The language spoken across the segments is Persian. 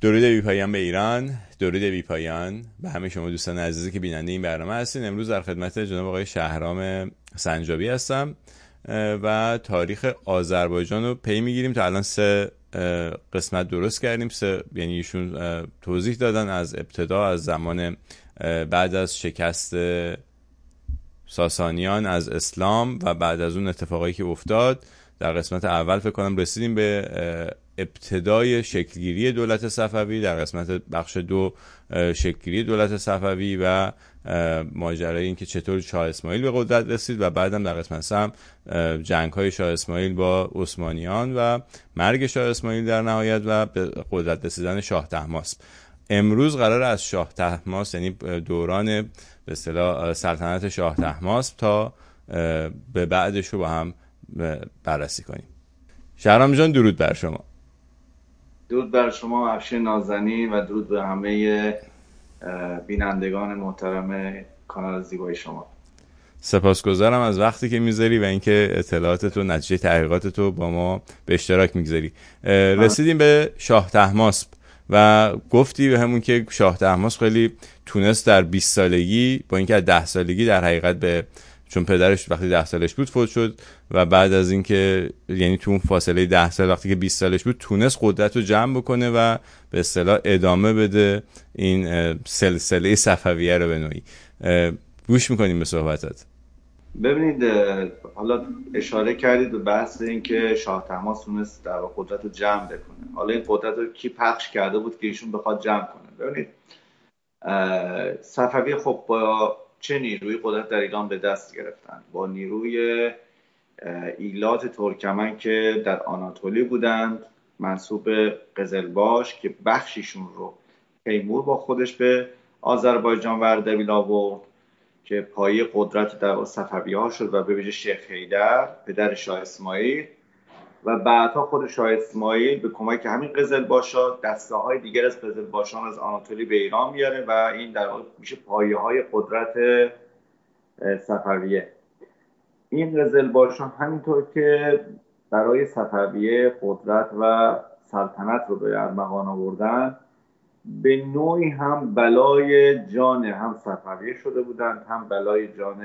درود بی پایان به ایران درود بی پایان به همه شما دوستان عزیزی که بیننده این برنامه هستین. امروز در خدمت جناب آقای شهرام سنجابی هستم و تاریخ آذربایجان رو پی می‌گیریم. تا الان سه قسمت درست کردیم. سه یعنی ایشون توضیح دادن از ابتدا از زمان بعد از شکست ساسانیان از اسلام و بعد از اون اتفاقایی که افتاد. در قسمت اول فکر کنم رسیدیم به ابتدای شکلگیری دولت صفوی در قسمت بخش دو شکلگیری دولت صفوی و ماجرای اینکه چطور شاه اسماعیل به قدرت رسید و بعدم در قسمت سم جنگ های شاه اسماعیل با عثمانیان و مرگ شاه اسماعیل در نهایت و به قدرت رسیدن شاه تحماس. امروز قرار از شاه تحماس یعنی دوران به اصطلاح سلطنت شاه تحماس تا به بعدش رو با هم بررسی کنیم. شهرام جان درود بر شما. درود بر شما افشین نازنین و درود به همه بینندگان محترم کانال زیبای شما. سپاسگزارم از وقتی که می‌ذاری و اینکه اطلاعات تو نتیجه تحقیقات تو با ما به اشتراک می‌گذاری. رسیدیم به شاه تحماسب و گفتی به همون که شاه تحماس خیلی تونست در 20 سالگی با اینکه از 10 سالگی در حقیقت به چون پدرش وقتی ده سالش بود فوت شد و بعد از اینکه یعنی تو اون فاصله ده سال وقتی که 20 سالش بود تونست قدرت رو جمع بکنه و به اصطلاح ادامه بده این سلسله صفویه رو به نوعی. گوش می‌کنیم به صحبتت. ببینید حالا اشاره کردید به بحث اینکه شاه تماس تونست در قدرت رو جمع بکنه. حالا این قدرت رو کی پخش کرده بود که ایشون بخواد جمع کنه؟ ببینید صفوی خب با چه نیروی قدرت در ایران به دست گرفتن؟ با نیروی ایلات ترکمن که در آناتولی بودند منصوب قزلباش که بخشیشون رو تیمور با خودش به آذربایجان و اردبیل آورد که پایه قدرت در صفوی ها شد و به ویژه شیخ حیدر پدر شاه اسماعیل و بعدها خود شاه اسماعیل به کمک همین قزل باشا دسته های دیگر از قزل باشان از آناتولی به ایران میاره و این در واقع میشه پایه های قدرت صفویه. این قزل باشان همینطور که برای صفویه قدرت و سلطنت رو به ارمغان آوردن به نوعی هم بلای جان هم صفویه شده بودند هم بلای جان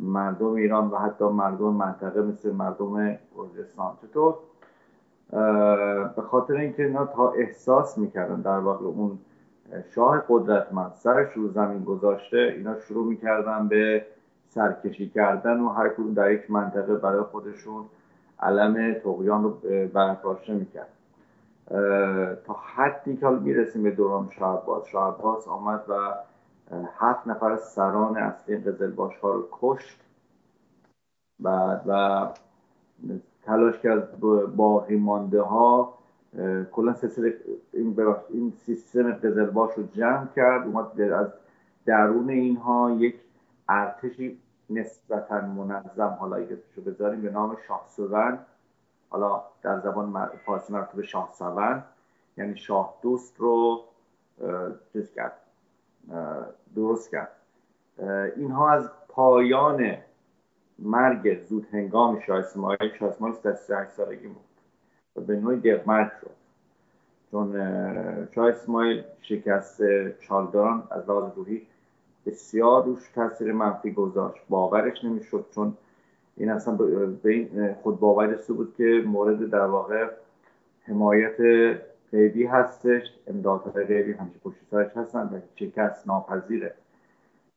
مردم ایران و حتی مردم منطقه مثل مردم گرجستان. چطور؟ به خاطر اینکه اینا تا احساس می‌کردن در واقع اون شاه قدرتمند سرش رو زمین گذاشته اینا شروع می‌کردن به سرکشی کردن و هر کدوم در یک منطقه برای خودشون علم تقیان رو برافراشته می‌کرد. تا حدی که می‌رسیم به دوران شاه عباس آمد و هفت نفر سران اصلی قزلباش ها رو کشت. بعد و تلاش کرد باقی مانده ها کلا سلسله این, این سیستم قزلباش رو جمع کرد اومد از درون اینها یک ارتشی نسبتا منظم حالا رو بذاریم به نام شاه حالا در زبان فارسی مرتبه شاه سوند یعنی شاه دوست رو چیز کرد؟ درست کرد. اینها از پایان مرگ زود هنگام شاه اسماعیل شاه اسماعیل 38 سالگی بود و به نوعی دقمرگ شد. چون شاه اسماعیل شکست چالداران از لحاظ روحی بسیار روش تاثیر منفی گذاشت. باورش نمی‌شد چون این اصلا به این خود باور بود که مورد در واقع حمایت غیبی هستش امدادهای غیبی همیشه پشت سرش هستن و شکست ناپذیره.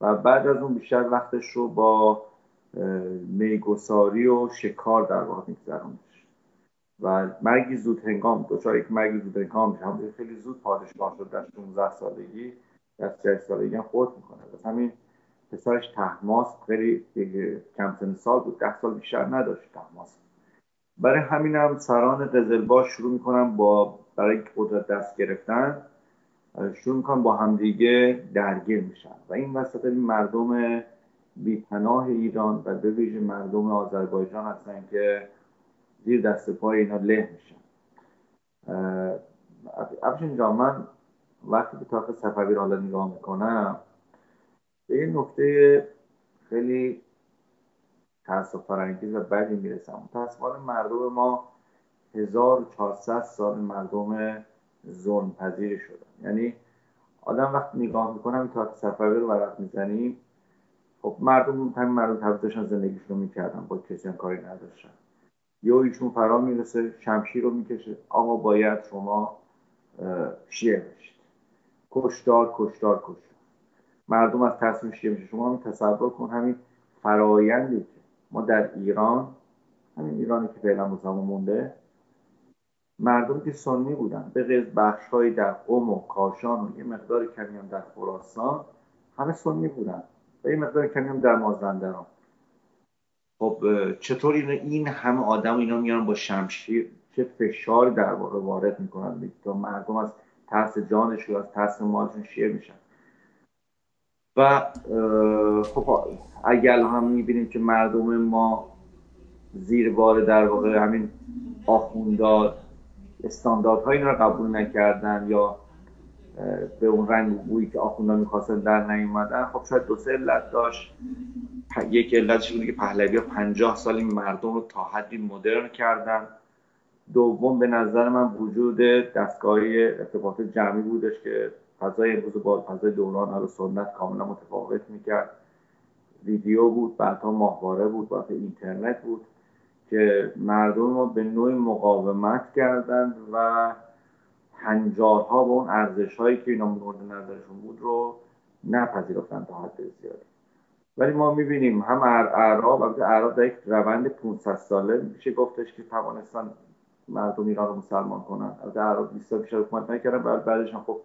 و بعد از اون بیشتر وقتش رو با میگساری و شکار در واقع میگذرونش. و مرگی زود هنگام دوچار یک مرگی زود هنگام میشه. خیلی زود پادشاه شد در 16 سالگی در 30 سالگی هم خود می‌کنه. همین پسرش تحماس خیلی کم سن سال بود. ده سال بیشتر نداشت تحماس. برای همین هم سران قزلباش شروع می‌کنن با برای قدرت دست گرفتن شروع می‌کنن با همدیگه درگیر میشن. و این وسط مردم بیپناه ایران و به ویژه مردم آذربایجان هستن که زیر دست پای اینا له میشن. افشین جان من وقتی به تاریخ صفوی حالا نگاه می‌کنم به این نکته خیلی تاسف فرانگیز و بدی می‌رسم. متاسفانه مردم ما 1400 سال مردم ظلم پذیر شدن. یعنی آدم وقتی نگاه می‌کنم تاک صفوی رو ورق می‌زنیم خب مردم همین مردم تبدیل داشتن زندگیشون رو می‌کردن با کسی کاری نداشتن. یا ایشون فرا می‌رسه شمشیر رو می‌کشه. آقا باید شما شیعه بشید. کشتار کشتار کشتار. مردم از تصمیم شیعه میشه. شما همین تصور کن همین فرایندی که ما در ایران همین ایرانی که فعلا مونده مردم که سنی بودن به غیر بخش در قم و کاشان و یه مقدار کمی هم در خراسان همه سنی بودن و یه مقدار کمی هم در مازندران. خب چطور این این همه آدم اینا میان با شمشیر چه فشار در واقع وارد می‌کنن؟ تا مردم از ترس جانشون از ترس مالشون شیعه میشن. و خب اگر هم می‌بینیم که مردم ما زیر بار در واقع همین آخوندار استانداردهای اینا رو قبول نکردن یا به اون رنگ بویی که آخوندا می‌خواستن در نیومدن خب شاید دو سه علت داشت. یک علتش بوده که پهلوی ها پنجاه سال این مردم رو تا حدی مدرن کردن. دوم به نظر من وجود دستگاهی ارتباط جمعی بودش که فضای امروز با فضای دوران رو سنت کاملا متفاوت می‌کرد. ویدیو بود بعدها ماهواره بود بعد اینترنت بود. که مردم ما به نوعی مقاومت کردند و هنجارها به اون ارزش هایی که اینا مورد نظرشون بود رو نپذیرفتن تا حد زیادی. ولی ما می‌بینیم هم اعراب البته اعراب در یک روند 500 ساله میشه گفتش که توانستن مردم ایران رو مسلمان کنن. البته اعراب 20 سال بیشتر حکومت نکردن بعد بعدش هم خب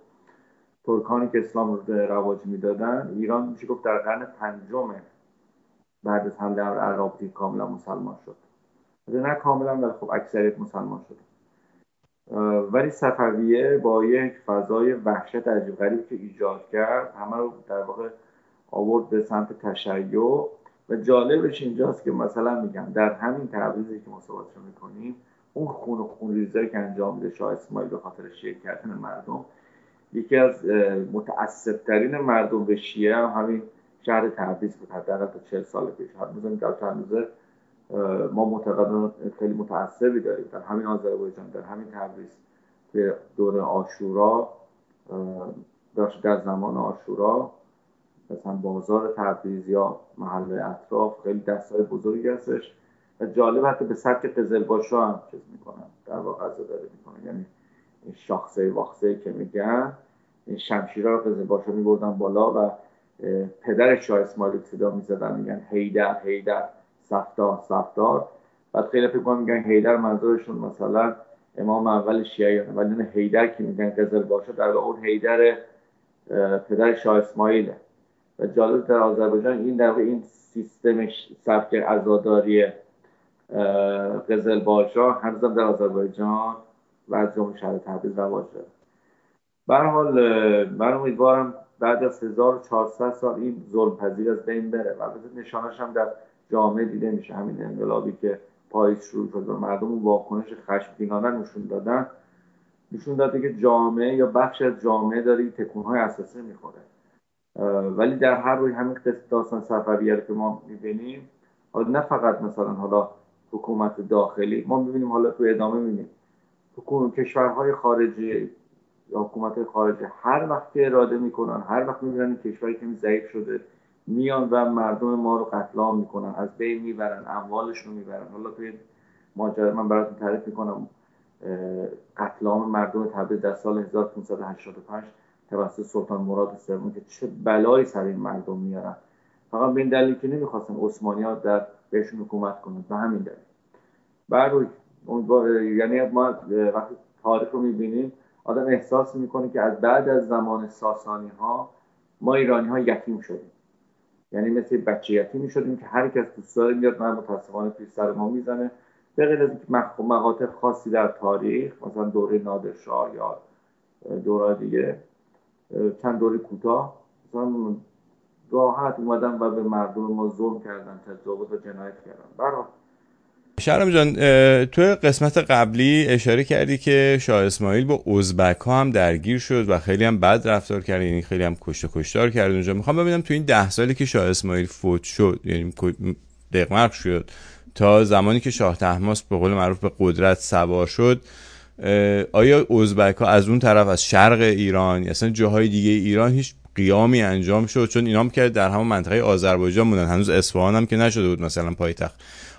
ترکانی که اسلام رو رواج می‌دادن ایران میشه گفت در قرن پنجم بعد از حمله اعراب کاملا مسلمان شد. نه کاملا ولی خب اکثریت مسلمان شد ولی صفویه با یک فضای وحشت عجیب غریب که ایجاد کرد همه رو در واقع آورد به سمت تشیع. و جالبش اینجاست که مثلا میگم در همین تبریزی که رو می‌کنیم اون خون و خون ریزایی که انجام میده شاه اسماعیل به خاطر شیعه کردن مردم یکی از متعصبترین مردم به شیعه هم همین شهر تبریز بود. حداقل تا چهل سال پیش. هنوز در ما معتقدان خیلی متعصبی داریم. در همین آذربایجان در همین تبریز که دور آشورا در زمان آشورا مثلا بازار تبریز یا محل اطراف خیلی دستای بزرگی هستش و جالب حتی به سبک قزلباشا هم چیز می‌کنن. در واقع داره می‌کنن یعنی این شاخصه واخصه که میگن این شمشیرها رو قزلباشا میبردن بالا و پدر شاه اسماعیل صدا می‌زدن. میگن هیدر هیدر. سفتار سفتار بعد خیلی فکر میگن هیدر منظورشون مثلا امام اول شیعه ولی نه هیدر که میگن قزل باشه در اون هیدر پدر شاه اسماعیله و جالب در آذربایجان این در این سیستم سبک عزاداری قزل باشا هنوزم در آذربایجان و از جمله شهر تبریز رواج داره حال من امیدوارم بعد از 1400 سال این ظلم پذیر از بین بره. و نشانش هم در جامعه دیده میشه همین انقلابی که پاییز شروع شد و مردم واکنش خشمگینانه نشون دادن. نشون داده که جامعه یا بخش از جامعه داره تکونهای اساسی می‌خوره. ولی در هر روی همین داستان صفویه که ما می‌بینیم حالا نه فقط مثلا حالا حکومت داخلی ما می‌بینیم حالا تو ادامه می‌بینیم. حکومت کشورهای خارجی حکومت خارجی هر وقت که اراده می‌کنن هر وقت می‌بینن کشوری که ضعیف شده میان و مردم ما رو قتل عام می‌کنن. از بین می‌برن اموالشون می‌برن. حالا توی ماجرا من براتون تعریف می‌کنم. قتل عام مردم تبریز در سال 1585 توسط سلطان مراد سوم که چه بلایی سر این مردم میارن. فقط به این دلیل که نمی‌خواستن عثمانی ها در بهشون حکومت کنند. به همین دلیل. بعد یعنی ما وقتی تاریخ رو می‌بینیم آدم احساس می‌کنه که از بعد از زمان ساسانی ها ما ایرانی ها یتیم شدیم. یعنی مثل بچه یتیمی شدیم که هر کس دوست داره میاد من متاسفانه پیش سر ما می‌زنه. به غیر از اینکه مقاطع خاصی در تاریخ مثلا دوره نادرشاه یا دوره دیگه چند دوره کوتاه مثلا راحت اومدن و به مردم ما ظلم کردن تجاوز و جنایت کردن. برای شرم جان تو قسمت قبلی اشاره کردی که شاه اسماعیل با ازبک ها هم درگیر شد و خیلی هم بد رفتار کرد یعنی خیلی هم کشت کشتار کرد اونجا. می‌خوام ببینم تو این ده سالی که شاه اسماعیل فوت شد یعنی دقمق شد تا زمانی که شاه تحماس به قول معروف به قدرت سوار شد آیا ازبک از اون طرف از شرق ایران اصلا جاهای دیگه ایران هیچ قیامی انجام شد؟ چون اینا هم که در همون منطقه آذربایجان بودن هنوز اصفهان هم که نشده بود مثلا پایتخت.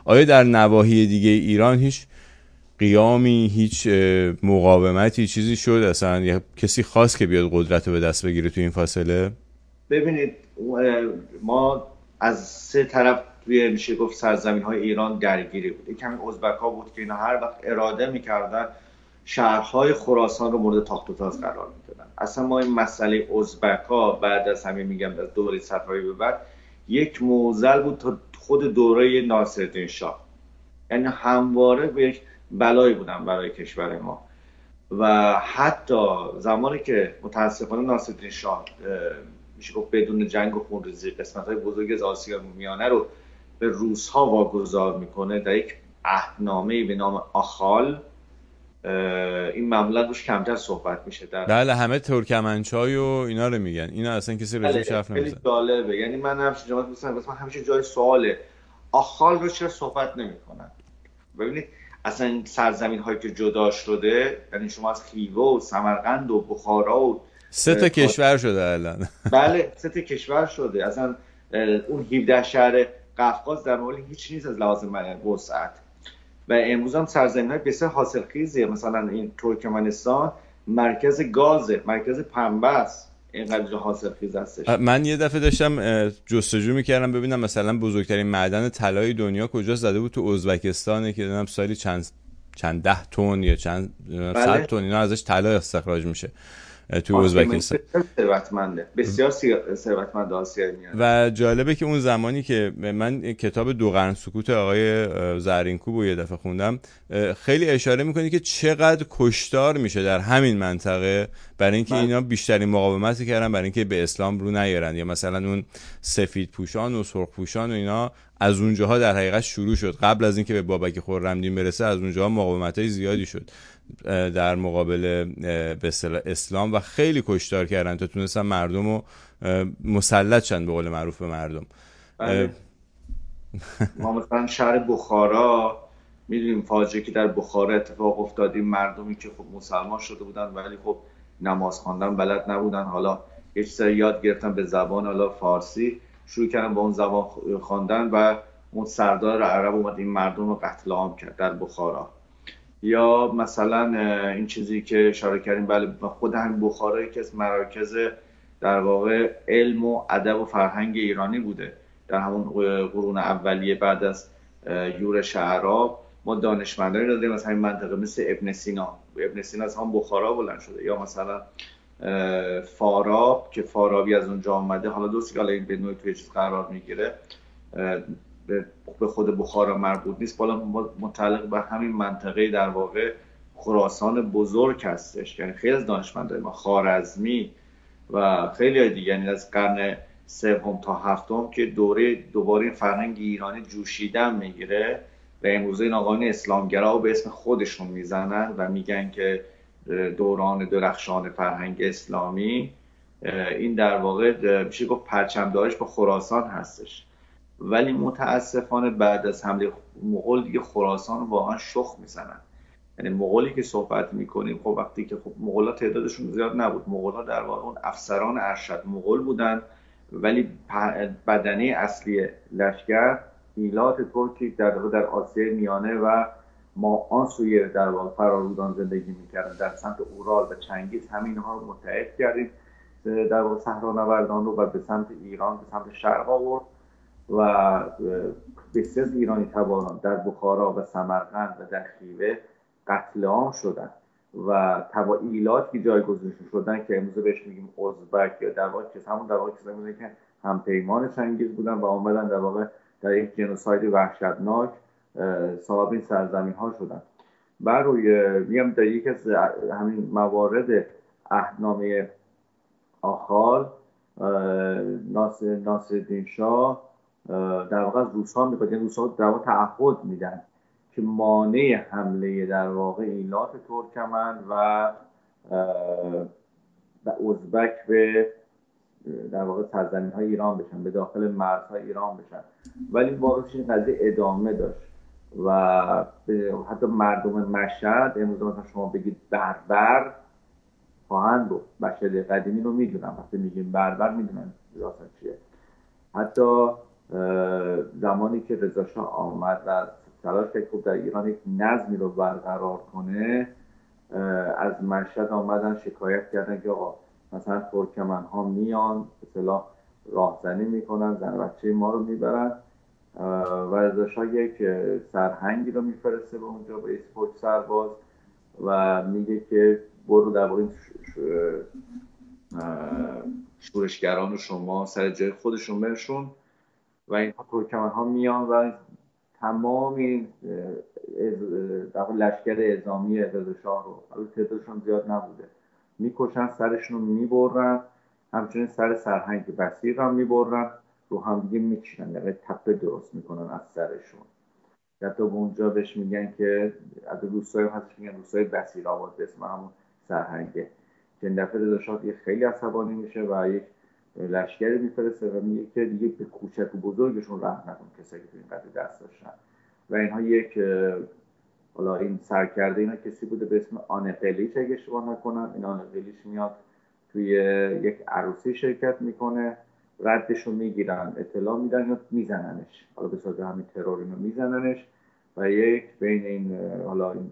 آیا در نواحی دیگه ایران هیچ قیامی هیچ مقاومتی چیزی شد؟ اصلا یا کسی خواست که بیاد قدرت رو به دست بگیره تو این فاصله؟ ببینید ما از سه طرف توی میشه گفت سرزمین های ایران درگیری بود. کمی ازبک بود که اینا هر وقت اراده می‌کردن شهرهای خراسان رو مورد تاخت و تاز قرار می‌دادن. اصلا ما این مسئله ازبک بعد از همین میگم از دوره صفوی به بعد یک موزل بود تا خود دوره ناصرالدین شاه. یعنی همواره به یک بلایی بودن برای کشور ما. و حتی زمانی که متاسفانه ناصرالدین شاه میشه گفت بدون جنگ و خونریزی قسمت های بزرگ از آسیا میانه رو به روس ها واگذار می‌کنه در یک عهدنامه به نام آخال. این معمولا روش کمتر صحبت میشه در بله همه ترکمنچای و اینا رو میگن. اینا اصلا کسی رجوع حرف نمی‌زنه خیلی جالبه. یعنی من همیشه جماعت مثلا همیشه جای سواله. آخال رو چرا صحبت نمی‌کنن؟ ببینید اصلا این سرزمین هایی که جدا شده یعنی شما از خیوه و سمرقند و بخارا و سه تا کشور شده الان. بله سه تا کشور شده. اصلا اون 17 شهر قفقاز در مورد هیچ نیست از لحاظ وسعت و امروز هم سرزمین های بسیار حاصلخیزیه. مثلا این ترکمنستان مرکز گازه مرکز پنبه است اینقدر حاصل خیز هستش من یه دفعه داشتم جستجو می‌کردم ببینم مثلا بزرگترین معدن طلای دنیا کجا زده بود تو ازبکستانه که دونم سالی چند چند ده تن یا چند بله. صد تن اینا ازش طلا استخراج میشه. تو ازبکستان ثروتمنده. بسیار ثروتمند آسیا و جالبه که اون زمانی که من کتاب دو قرن سکوت آقای زرینکوب رو یه دفعه خوندم خیلی اشاره می‌کنی که چقدر کشتار میشه در همین منطقه برای اینکه بله. اینا بیشترین مقاومتی کردن برای اینکه به اسلام رو نیارن. یا مثلا اون سفید پوشان و سرخ پوشان و اینا از اونجاها در حقیقت شروع شد. قبل از اینکه به بابک خرمدین برسه از اونجاها مقاومت های زیادی شد. در مقابل به اسلام و خیلی کشتار کردن تا تونستن مردم رو مسلط شن به قول معروف به مردم. بله. ما مثلا شهر بخارا می‌دونیم فاجعه که در بخارا اتفاق افتاد این مردمی که خب مسلمان شده بودن ولی خب نماز خواندن بلد نبودن. حالا یه چیزایی یاد گرفتن به زبان حالا فارسی شروع کردن با اون زبان خواندن و اون سردار عرب اومد این مردم رو قتل عام کرد در بخارا. یا مثلا این چیزی که اشاره کردیم بله خود همین بخارا که از مراکز در واقع علم و ادب و فرهنگ ایرانی بوده. در همون قرون اولیه بعد از یورش عرب ما دانشمندانی دادیم از همین منطقه مثل ابن سینا. ابن سینا از هم بخارا بلند شده. یا مثلا فاراب که فارابی از اونجا آمده. حالا دوست که این به نوعی توی چیز قرار می‌گیره. به خود بخارا مربوط نیست. بالا متعلق به همین منطقه در واقع خراسان بزرگ هستش. یعنی خیلی از دانشمندای ما خارزمی و خیلی دیگه. یعنی از قرن سوم تا هفتم که دوره دوباره فرهنگ ایرانی جوشیدن می‌گیره و امروزه این آقایان اسلامگرا به اسم خودشون می‌زنن و میگن که دوران درخشان فرهنگ اسلامی این در واقع میشه گفت پرچمدارش با خراسان هستش. ولی متاسفانه بعد از حمله مغول دیگه خراسان واقعا شخ می‌زنن. یعنی مغولی که صحبت می‌کنیم خب وقتی که خب مغولا تعدادشون زیاد نبود. مغولا در واقع اون افسران ارشد مغول بودن. ولی بدنه اصلی لشکر میلات ترکی در در آسیای میانه و ما آن سوی در واقع فرارودان زندگی می‌کردن. در سمت اورال و چنگیز همین ها رو متحد کردیم. در واقع صحرا نوردان رو و به سمت ایران به سمت شرق آورد. و بسیار ایرانی تباران در بخارا و سمرقند و در خیوه قتل عام شدن و تبا که جایگزین شدن که امروزه بهش میگیم ازبک یا در واقع همون در واقع که هم پیمان چنگیز بودن و آمدن در واقع در یک جنوساید وحشتناک صاحب این سرزمین ها شدن. بر روی میگم در یک از همین موارد اهنامه آخال ناصر ناصر شاه در واقع از روس ها می‌خواد یعنی روس ها در واقع تعهد میدن که مانع حمله در واقع ایلات ترکمن و ازبک به در واقع سرزمین های ایران بشن به داخل مرزهای ایران بشن. ولی واقعش این قضیه ادامه داشت و حتی مردم مشهد امروز مثلا شما بگید بربر خواهند بود مشهد قدیمی رو می‌دونم وقتی میگیم بربر می‌دونن داستان چیه. حتی زمانی که رضا آمد و تلاش کرد در ایران یک نظمی رو برقرار کنه از مشهد آمدن شکایت کردن که آقا مثلا ترکمن ها میان مثلا راهزنی می‌کنن زن بچه ما رو می‌برن و رضا یک سرهنگی رو میفرسته به اونجا با اسپوک سرباز و میگه که برو در واقع شورشگران شما سر جای خودشون برشون و این ترکمن ها میان و تمام این لشکر اعزامی شاه رو حالا تعدادشون زیاد نبوده می‌کشن سرشون رو می‌برن همچنین سر سرهنگ بسیر هم می‌برن رو هم دیگه میچینن یعنی تپه درست می‌کنن از سرشون. حتی به اونجا بهش میگن که از روستای هستش میگن روستای بسیر آباد اسم همون سرهنگه که این دفعه رضا خیلی عصبانی میشه و یک لشکری میفرسته و میگه که دیگه به کوچک و بزرگشون رحم نکن کسایی که تو این قضیه دست داشتن. و اینها یک حالا این سرکرده اینا کسی بوده به اسم آنقلیش اگه اشتباه نکنم. این آنقلیش میاد توی یک عروسی شرکت می‌کنه ردش رو می‌گیرن اطلاع میدن یا میزننش. حالا به صورت همین ترور اینو میزننش و یک بین این حالا این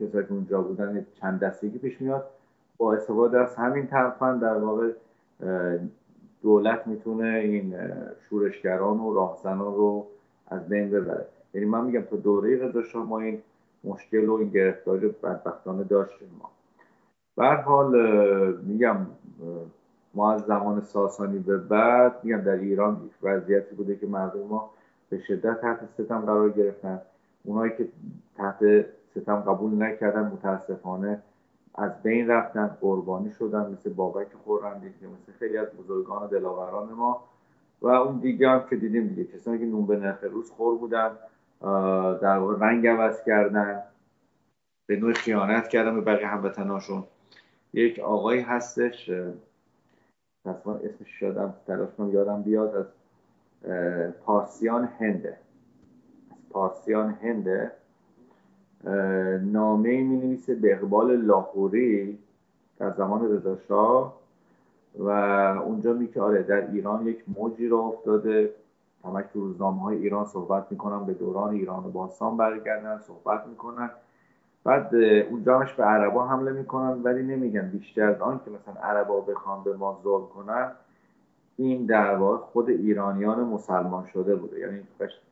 کسایی که اونجا بودن چند دستگی پیش میاد با استفاده از همین ترفند در واقع دولت می‌تونه این شورشگران و راهزنان رو از بین ببره. یعنی من میگم تا دوره رضا ما این مشکل و این گرفتاری بدبختانه داشتیم ما. به حال میگم ما از زمان ساسانی به بعد میگم در ایران وضعیتی بوده که مردم ما به شدت تحت ستم قرار گرفتن. اونایی که تحت ستم قبول نکردن متاسفانه از بین رفتن قربانی شدن مثل بابک خورندی که مثل خیلی از بزرگان و دلاوران ما. و اون دیگه هم که دیدیم دیگه کسانی که نون به نرخ روز خور بودن در رنگ عوض کردن به نوع خیانت کردن به بقیه هموطناشون. یک آقایی هستش اسمش شدم تلاش کنم یادم بیاد از پارسیان هنده. از پارسیان هنده. نامه می نویسه به اقبال لاهوری در زمان رضا و اونجا میگه آره در ایران یک موجی را افتاده. همش تو روزنامه های ایران صحبت می‌کنن به دوران ایران و باستان برگردن صحبت می‌کنن. بعد اونجا همش به عربا حمله می‌کنن ولی نمیگن بیشتر از آن که مثلا عربا بخوان به ما ظلم کنن. این در خود ایرانیان مسلمان شده بوده. یعنی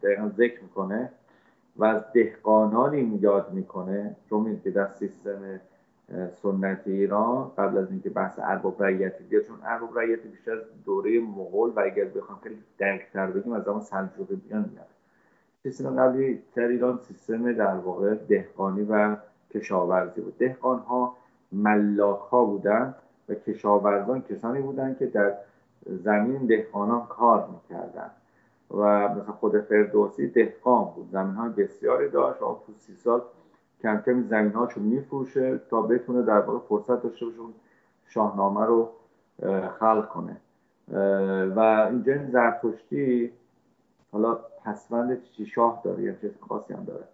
دقیقا ذکر می‌کنه. و از دهقانانی یاد می‌کنه. چون که در سیستم سنت ایران قبل از اینکه بحث ارباب رعیتی بیاد چون ارباب رعیتی بیشتر دوره مغول و اگر بخوام خیلی دقیق‌تر بگیم از زمان سلجوقیان میاد سیستم قبلی در ایران سیستم در واقع دهقانی و کشاورزی بود. دهقان ها ملاک ها بودن و کشاورزان کسانی بودند که در زمین دهقانان کار می‌کردن. و مثلا خود فردوسی دهقان بود. زمین های بسیاری داشت و تو سی سال کم کم زمین هاشو میفروشه تا بتونه در واقع فرصت داشته باشه شاهنامه رو خلق کنه. و اینجا این زرتشتی حالا پسوند چی؟ شاه داره یا چیز خاصی هم داره.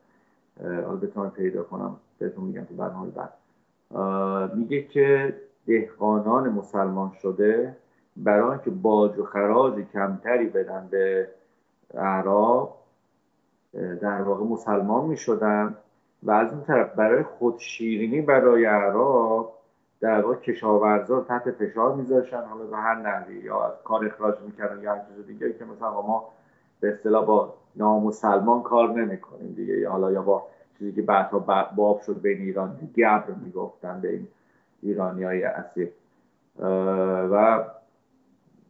حالا بتونم پیدا کنم بهتون میگم تو برنامه بعد. میگه که دهقانان مسلمان شده برای که باج و خراج کمتری بدن به اعراب در واقع مسلمان می شدن و از اون طرف برای خودشیرینی برای اعراب در واقع کشاورزا تحت فشار میذاشتن. حالا به هر نحوی یا کار اخراج می‌کردن یا هر چیز دیگه که مثلا ما به اصطلاح با نامسلمان کار نمی‌کنیم دیگه. یا حالا یا با چیزی که بعدها باب شد بین ایران گبر می‌گفتن به این ایرانی های اصیل و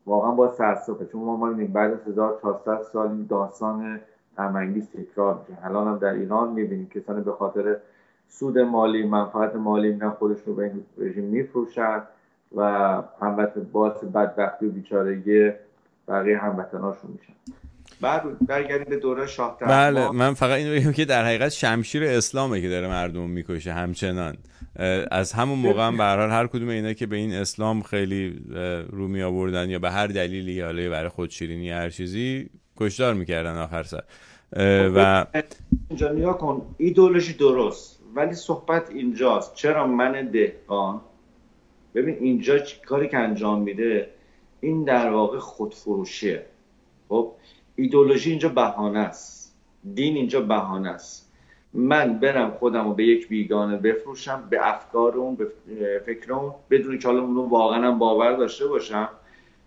واقعا با سرسخه چون ما می‌بینیم بعد از 1400 سال این داستان غمانگیز تکرار میشه الان هم در ایران می‌بینیم کسانی به خاطر سود مالی منفعت مالی میرن خودش رو به این رژیم میفروشن و هموطن باعث بدبختی و بیچارگی بقیه هموطناشون میشن. بعد برگردیم به دوره شاه بله من فقط این بگم که در حقیقت شمشیر اسلامه که داره مردم می‌کشه همچنان. از همون موقع هم برحال هر کدوم اینا که به این اسلام خیلی رو می آوردن یا به هر دلیلی حالا برای خودشیرینی هر چیزی کشدار می‌کردن آخر سر. و اینجا نیا کن ایدولوژی درست ولی صحبت اینجاست. چرا من دهقان؟ ببین اینجا کاری که انجام میده این در واقع خودفروشیه. خب ایدولوژی اینجا بهانه است. دین اینجا بهانه است. من برم خودم رو به یک بیگانه بفروشم به افکار اون به فکر اون بدون که حالا اونو واقعا باور داشته باشم.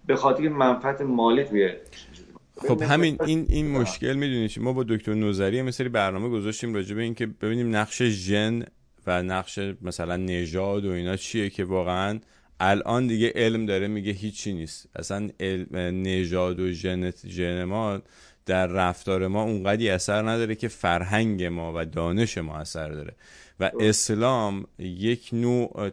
به خاطر منفعت مالی توی خب همین این این مشکل می‌دونید ما با دکتر نوزری مثلی برنامه گذاشتیم راجع به اینکه ببینیم نقش ژن و نقش مثلا نژاد و اینا چیه که واقعا الان دیگه علم داره میگه هیچی نیست. اصلا نژاد و ژن ما در رفتار ما اونقدی اثر نداره که فرهنگ ما و دانش ما اثر داره. و اسلام یک نوع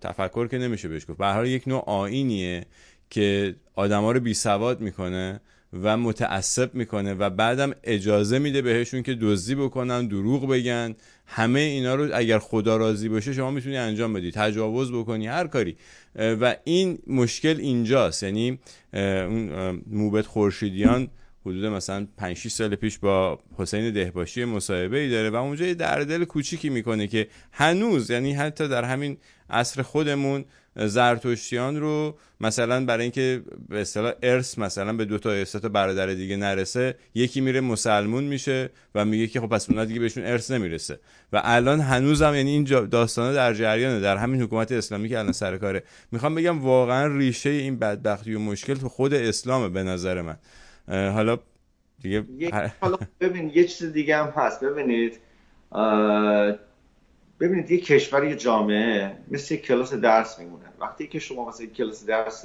تفکر که نمیشه بهش گفت. به یک نوع آینیه که آدما رو بی سواد می‌کنه. و متعصب می‌کنه و بعدم اجازه میده بهشون که دزدی بکنن دروغ بگن. همه اینا رو اگر خدا راضی باشه شما می‌تونی انجام بدی. تجاوز بکنی هر کاری. و این مشکل اینجاست. یعنی اون موبت خورشیدیان حدود مثلا 5 6 سال پیش با حسین دهباشی مصاحبه ای داره و اونجا یه دردل کوچیکی می‌کنه که هنوز یعنی حتی در همین عصر خودمون زرتشتیان رو مثلا برای اینکه به اصطلاح ارث مثلا به دو تا تا برادر دیگه نرسه یکی میره مسلمون میشه و میگه که خب پس اونها دیگه بهشون ارث نمی‌رسه. و الان هنوزم یعنی این داستانه در جریانه در همین حکومت اسلامی که الان سر کاره. می‌خوام بگم واقعا ریشه این بدبختی و مشکل تو خود اسلامه به نظر من. حالا دیگه حالا ببین یه چیز دیگه هم هست. ببینید ببینید یه کشور یه جامعه مثل یک کلاس درس میمونه. وقتی که شما مثل یک کلاس درس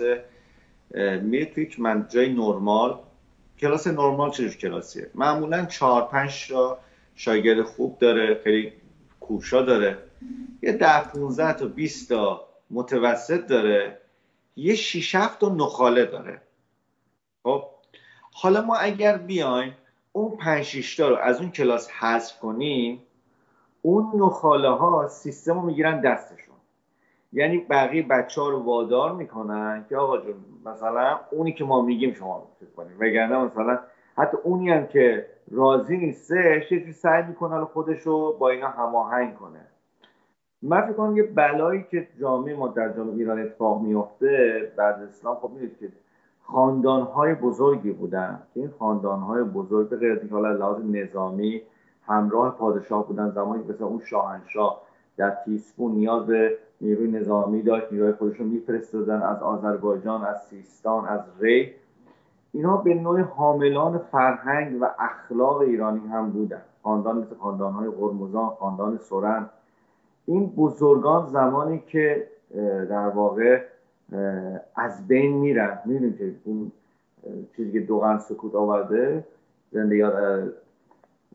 میرید توی من جای نرمال کلاس نرمال چه کلاسیه؟ معمولا چهار پنج تا شاگرد خوب داره خیلی کوشا داره. یه ده 15 تا 20 تا متوسط داره. یه 6 7 تا نخاله داره. خب حالا ما اگر بیایم اون 5 6 تا رو از اون کلاس حذف کنیم اون نخاله ها سیستم رو می‌گیرن دستشون. یعنی بقیه بچه ها رو وادار می‌کنن که آقا جون مثلا اونی که ما میگیم شما فکر کنید. وگرنه مثلا حتی اونی هم که راضی نیستش یه سعی می‌کنه خودش رو با اینا هماهنگ کنه. من فکر کنم یه بلایی که جامعه ما در جامعه ایران اتفاق میفته بعد اسلام خب می‌دید که خاندانهای بزرگی بودن. این خاندانهای بزرگ به غیر حالا لحاظ نظامی همراه پادشاه بودن زمانی که مثلا اون شاهنشاه در تیسفون نیاز به نیروی نظامی داشت نیروی خودش رو میفرستادن از آذربایجان از سیستان از ری. اینا به نوع حاملان فرهنگ و اخلاق ایرانی هم بودن. خاندان مثل خاندانهای قرمزان خاندان سرن. این بزرگان زمانی که در واقع از بین میرن می‌دونیم که اون چیزی که دوغن سکوت آورده زنده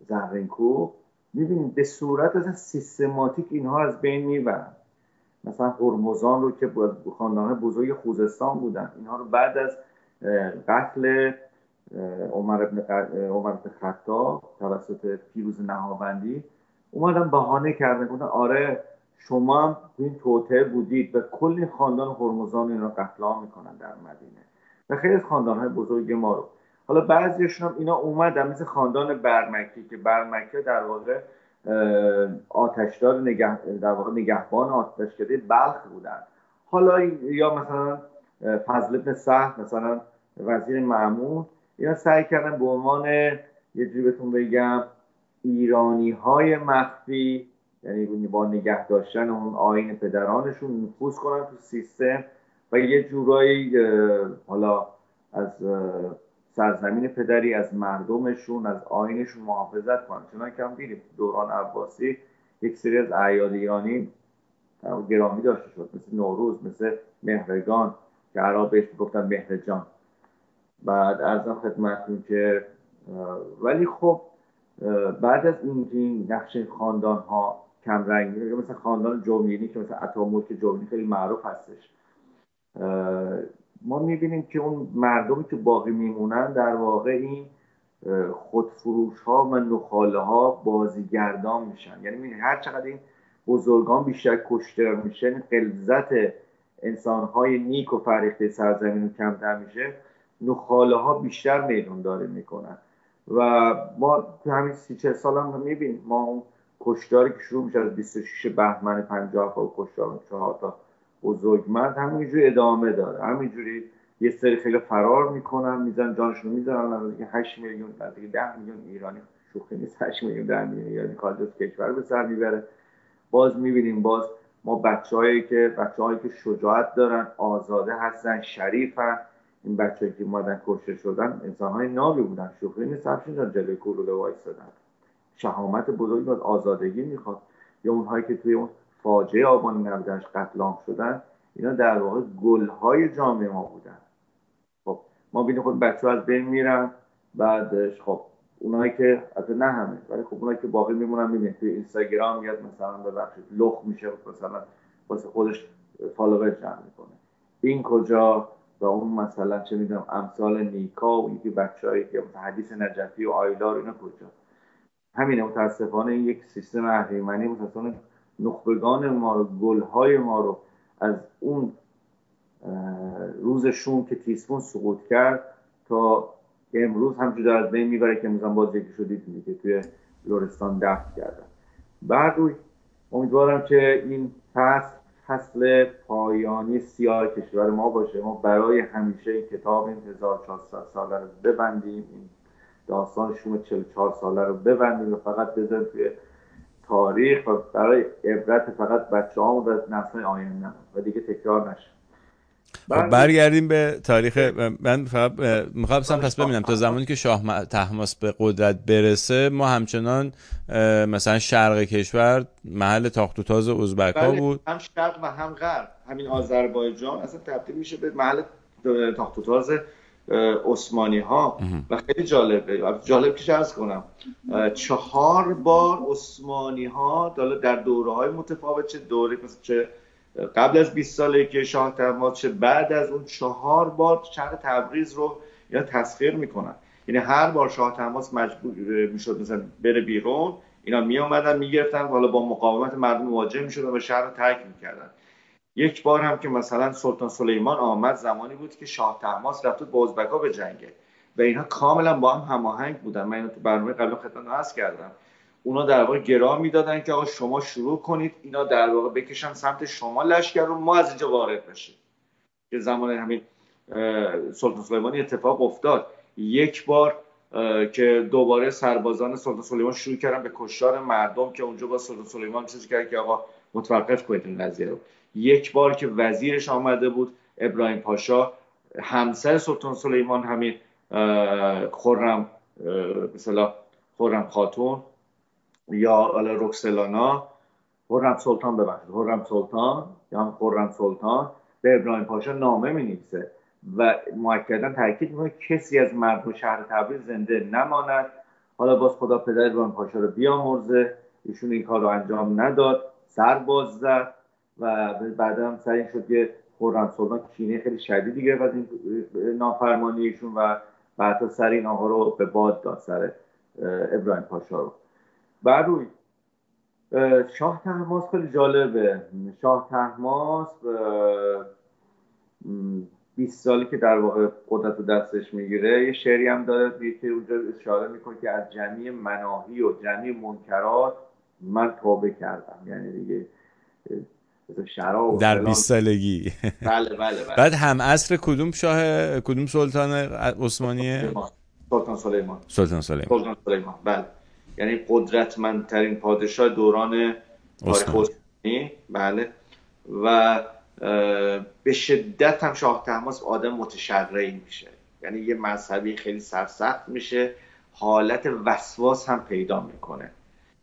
زهرنکو می‌بینید به صورت از سیستماتیک اینها از بین می‌برن. مثلا هرمزان رو که خاندان بزرگ خوزستان بودن اینها رو بعد از قتل عمر ابن, عمر خطاب توسط پیروز نهاوندی اومدن بهانه کردن گفتن آره شما هم تو این توطعه بودید و کلی خاندان هرمزان این رو قتل می‌کنن در مدینه و خیلی خاندان های بزرگ ما رو. حالا بعضیشون هم اینا اومدن مثل خاندان برمکی که برمکی در واقع آتشدار نگه در واقع نگهبان آتشکده بلخ بودن. حالا یا مثلا فضل ابن سهل مثلا وزیر معمون اینا سعی کردن به عنوان یه جوری بهتون بگم ایرانی های مخفی یعنی با نگه داشتن اون آین پدرانشون نفوذ کنن تو سیستم و یه جورایی حالا از سرزمین پدری از مردمشون از آینشون محافظت کنن. چون که هم دیدیم دوران عباسی یک سری از اعیاد ایرانی گرامی داشته شد. مثل نوروز مثل مهرگان که عرب بهش گفتن مهرجان بعد ارزم خدمتتون که ولی خب بعد از این نقش خاندان ها کم رنگی مثل خاندان جومینی که مثل عطا که خیلی معروف هستش. ما می‌بینیم که اون مردمی که باقی میمونن در واقع این خودفروش ها و نخاله ها بازیگردان میشن. یعنی هر چقدر این بزرگان بیشتر کشته میشن قلزت انسان های نیک و فریخته سرزمین کمتر میشه نخاله ها بیشتر میدون داره می‌کنن. و ما تو همین سی چه سال هم می‌بینیم ما اون کشداری که شروع میشه از 26 بهمن 50 و کشدار چهار تا بزرگمرد همینجوری ادامه داره. همینجوری یه سری خیلی فرار می‌کنن میزن جانشون می‌زنن نزدیک 8 میلیون نزدیک 10 میلیون ایرانی شوخی نیست 8 میلیون 10 میلیون ایرانی کار کشور به سر می‌بره. باز می‌بینیم باز ما بچههایی که بچههایی که شجاعت دارن آزاده هستن شریفن. این بچه‌ای که مادن کشته شدن انسانهای نابی بودن. شوخی نیست جان جلوی کوروله وایسادن شهامت بزرگی باید آزادگی می‌خواد. یا اونهایی که توی اون فاجعه آبان 98 قتل عام شدن اینا در واقع گلهای جامعه ما بودن. خب ما بینیم خود بچه از بین میرن بعدش خب اونایی که از نه همه ولی خب اونایی که باقی میمونن می‌بینید توی اینستاگرام میاد مثلا ببخشید لخ میشه مثلا واسه خودش فالوور جمع می‌کنه. این کجا؟ و اون مثلا چه می‌دونم امثال نیکا و یکی بچه‌ای که حدیث نجفی و آیلار اینا کجا؟ همینه متاسفانه یک سیستم اهریمنی متاسفانه نخبگان ما رو گلهای ما رو از اون روزشون که تیسفون سقوط کرد تا امروز هم جدا از بین می‌بره که مثلا باز یکی شدید که توی لورستان دفت کردن. بعد روی امیدوارم که این فصل فصل پایانی سیاه کشور ما باشه. ما برای همیشه این کتاب این 1400 ساله رو ببندیم این داستان شوم 44 ساله رو ببندیم و فقط بذاریم توی تاریخ و برای عبرت فقط بچه ها و نسل آینده و دیگه تکرار نشه. خب برگردیم به تاریخ. من فقط می‌خواستم پس ببینم تا زمانی که شاه تحماس به قدرت برسه ما همچنان مثلا شرق کشور محل تاخت و تاز ازبک ها بله، بود. هم شرق و هم غرب. همین آذربایجان اصلا تبدیل میشه به محل تاخت و تاز عثمانی ها و خیلی جالبه. جالب که ارز کنم. چهار بار عثمانی ها در دوره های متفاوت چه دوره چه قبل از 20 ساله که شاه تماس چه بعد از اون چهار بار شهر تبریز رو یا تسخیر می‌کنن. یعنی هر بار شاه تماس مجبور می‌شد مثلا بره بیرون اینا می اومدن می‌گرفتن حالا با مقاومت مردم مواجه می‌شدن و شهر رو ترک می‌کردن. یک بار هم که مثلا سلطان سلیمان آمد زمانی بود که شاه تماس رفت با ازبکا به جنگه و اینها کاملا با هم هماهنگ بودن. من اینو تو برنامه قبل خدمت عرض کردم. اونا در واقع گرا می‌دادن که آقا شما شروع کنید اینا در واقع بکشن سمت شما لشکر رو ما از اینجا وارد بشیم. که زمان همین سلطان سلیمانی اتفاق افتاد. یک بار که دوباره سربازان سلطان سلیمان شروع کردن به کشتار مردم که اونجا با سلطان سلیمان چیزی کرد که آقا متوقف کنید این قضیه رو. یک بار که وزیرش آمده بود ابراهیم پاشا همسر سلطان سلیمان همین خرم مثلا خرم خاتون یا حالا رکسلانا خرم سلطان ببخشید خرم سلطان یا هم خرم سلطان به ابراهیم پاشا نامه می نویسه و مؤکدا تاکید می‌کنه کسی از مردم شهر تبریز زنده نماند. حالا باز خدا پدر ابراهیم پاشا رو بیامرزه ایشون این کار رو انجام نداد سر باز زد. و بعدا هم این شد که خرم سلطان کینه خیلی شدیدی گرفت از این نافرمانی ایشون و بعدا سر این آقا رو به باد داد سر ابراهیم پاشا رو. بعد روی شاه تحماس خیلی جالبه. شاه تحماس 20 سالی که در واقع قدرت رو دستش می‌گیره یه شعری هم داره که اونجا اشاره می‌کنه که از جمعی مناهی و جمعی منکرات من توبه کردم. یعنی دیگه در 20 سالگی. بله بله بله. بعد هم عصر کدوم شاه کدوم سلطان عثمانیه سلطان سلیمان. سلطان سلیمان. سلطان سلیمان بله. یعنی قدرتمندترین پادشاه دوران تاریخ عثمانی. بله. و به شدت هم شاه تحماس آدم متشرعی میشه. یعنی یه مذهبی خیلی سرسخت میشه. حالت وسواس هم پیدا می‌کنه.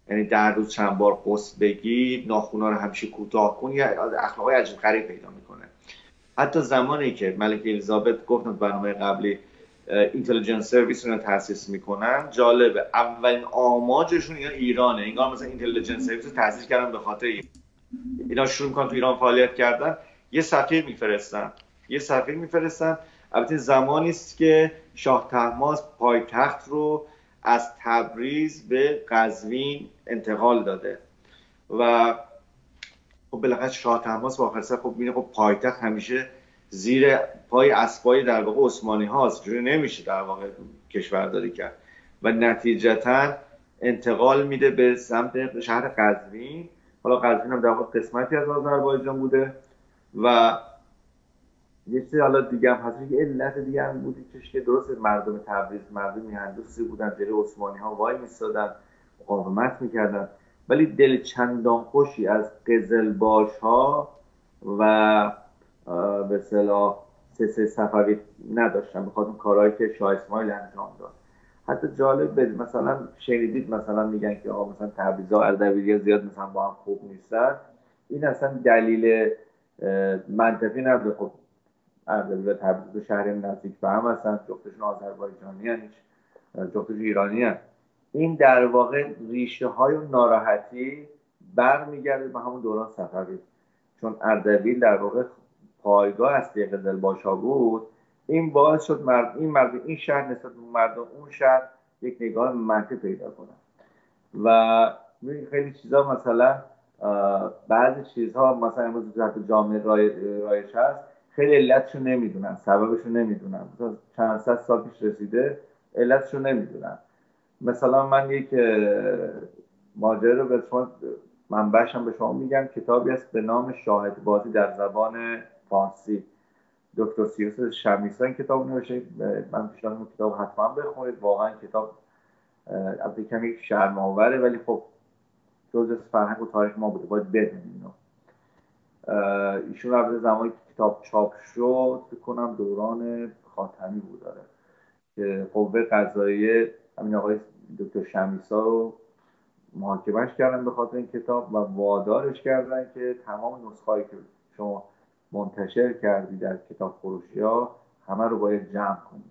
یعنی در روز چند بار قصد بگی ناخونا رو همیشه کوتاه کن یا اخلاقای عجیب غریب پیدا می‌کنه. حتی زمانی که ملکه الیزابت گفتم برنامه قبلی Intelligence Service رو تاسیس می‌کنن جالبه. اولین آماجشون اینا ایرانه. انگار مثلا Intelligence Service رو تاسیس کردن به خاطر اینا شروع می‌کنن تو ایران فعالیت کردن. یه سفیر میفرستن. یه سفیر میفرستن. البته زمانی است که شاه طهماسب پایتخت رو از تبریز به قزوین انتقال داده. و خب بالاخره شاه طهماسب آخر سر خب میره خب پایتخت همیشه زیر پای اسبای در واقع عثمانی هاست. جوری نمیشه در واقع کشورداری کرد. و نتیجتا انتقال میده به سمت شهر قزوین. حالا قزوین هم در واقع قسمتی از آذربایجان بوده و یه چیزی حالا دیگه هم هست یه علت دیگه هم بودی که درست مردم تبریز مردم میهندوسی بودن جلوی عثمانی ها وای میستادن مقاومت می‌کردن. ولی دل چندان خوشی از قزلباش ها و به صلاح سه صفوی نداشتن بخاطر کارهایی که شاه اسماعیل انجام داد. حتی جالب بد مثلا شنیدید مثلا میگن که آقا مثلا تبریزا اردبیلی زیاد مثلا با هم خوب نیستن. این اصلا دلیل منطقی نداره خب اردبیل و تبریز دو شهر نزدیک به هم هستن. جفتشون آذربایجانی هستن جفتشون ایرانی هستن این در واقع ریشه های ناراحتی برمیگرده به همون دوران صفوی چون اردبیل در واقع پایگاه اصلی قزلباشا بود. این باعث شد مرد این مرد این شهر نسبت به مردم اون شهر یک نگاه منطقی پیدا کنن و خیلی چیزا مثلا بعضی چیزها مثلا امروز جامعه رایش هست. خیلی علتشو نمی‌دونن سببشو نمی‌دونن چند صد سال پیش رسیده علتشو نمی‌دونن مثلا من یک ماجره رو به شما منبعش به شما میگم کتابی است به نام شاهد بازی در زبان فارسی. دکتر سیوس شمیسا این کتاب نوشته. من پیشنهاد کتاب حتما بخونید. واقعا کتاب البته کمی شرم آوره ولی خب جز فرهنگ و تاریخ ما بوده. باید بدونیم اینو. ایشون البته زمانی کتاب چاپ شد فکر کنم دوران خاتمی بود داره. که قوه قضاییه همین آقای دکتر شمیسا رو محاکمش کردن به خاطر این کتاب و وادارش کردن که تمام نسخه که شما منتشر کردی در کتاب فروشی ها همه رو باید جمع کنی.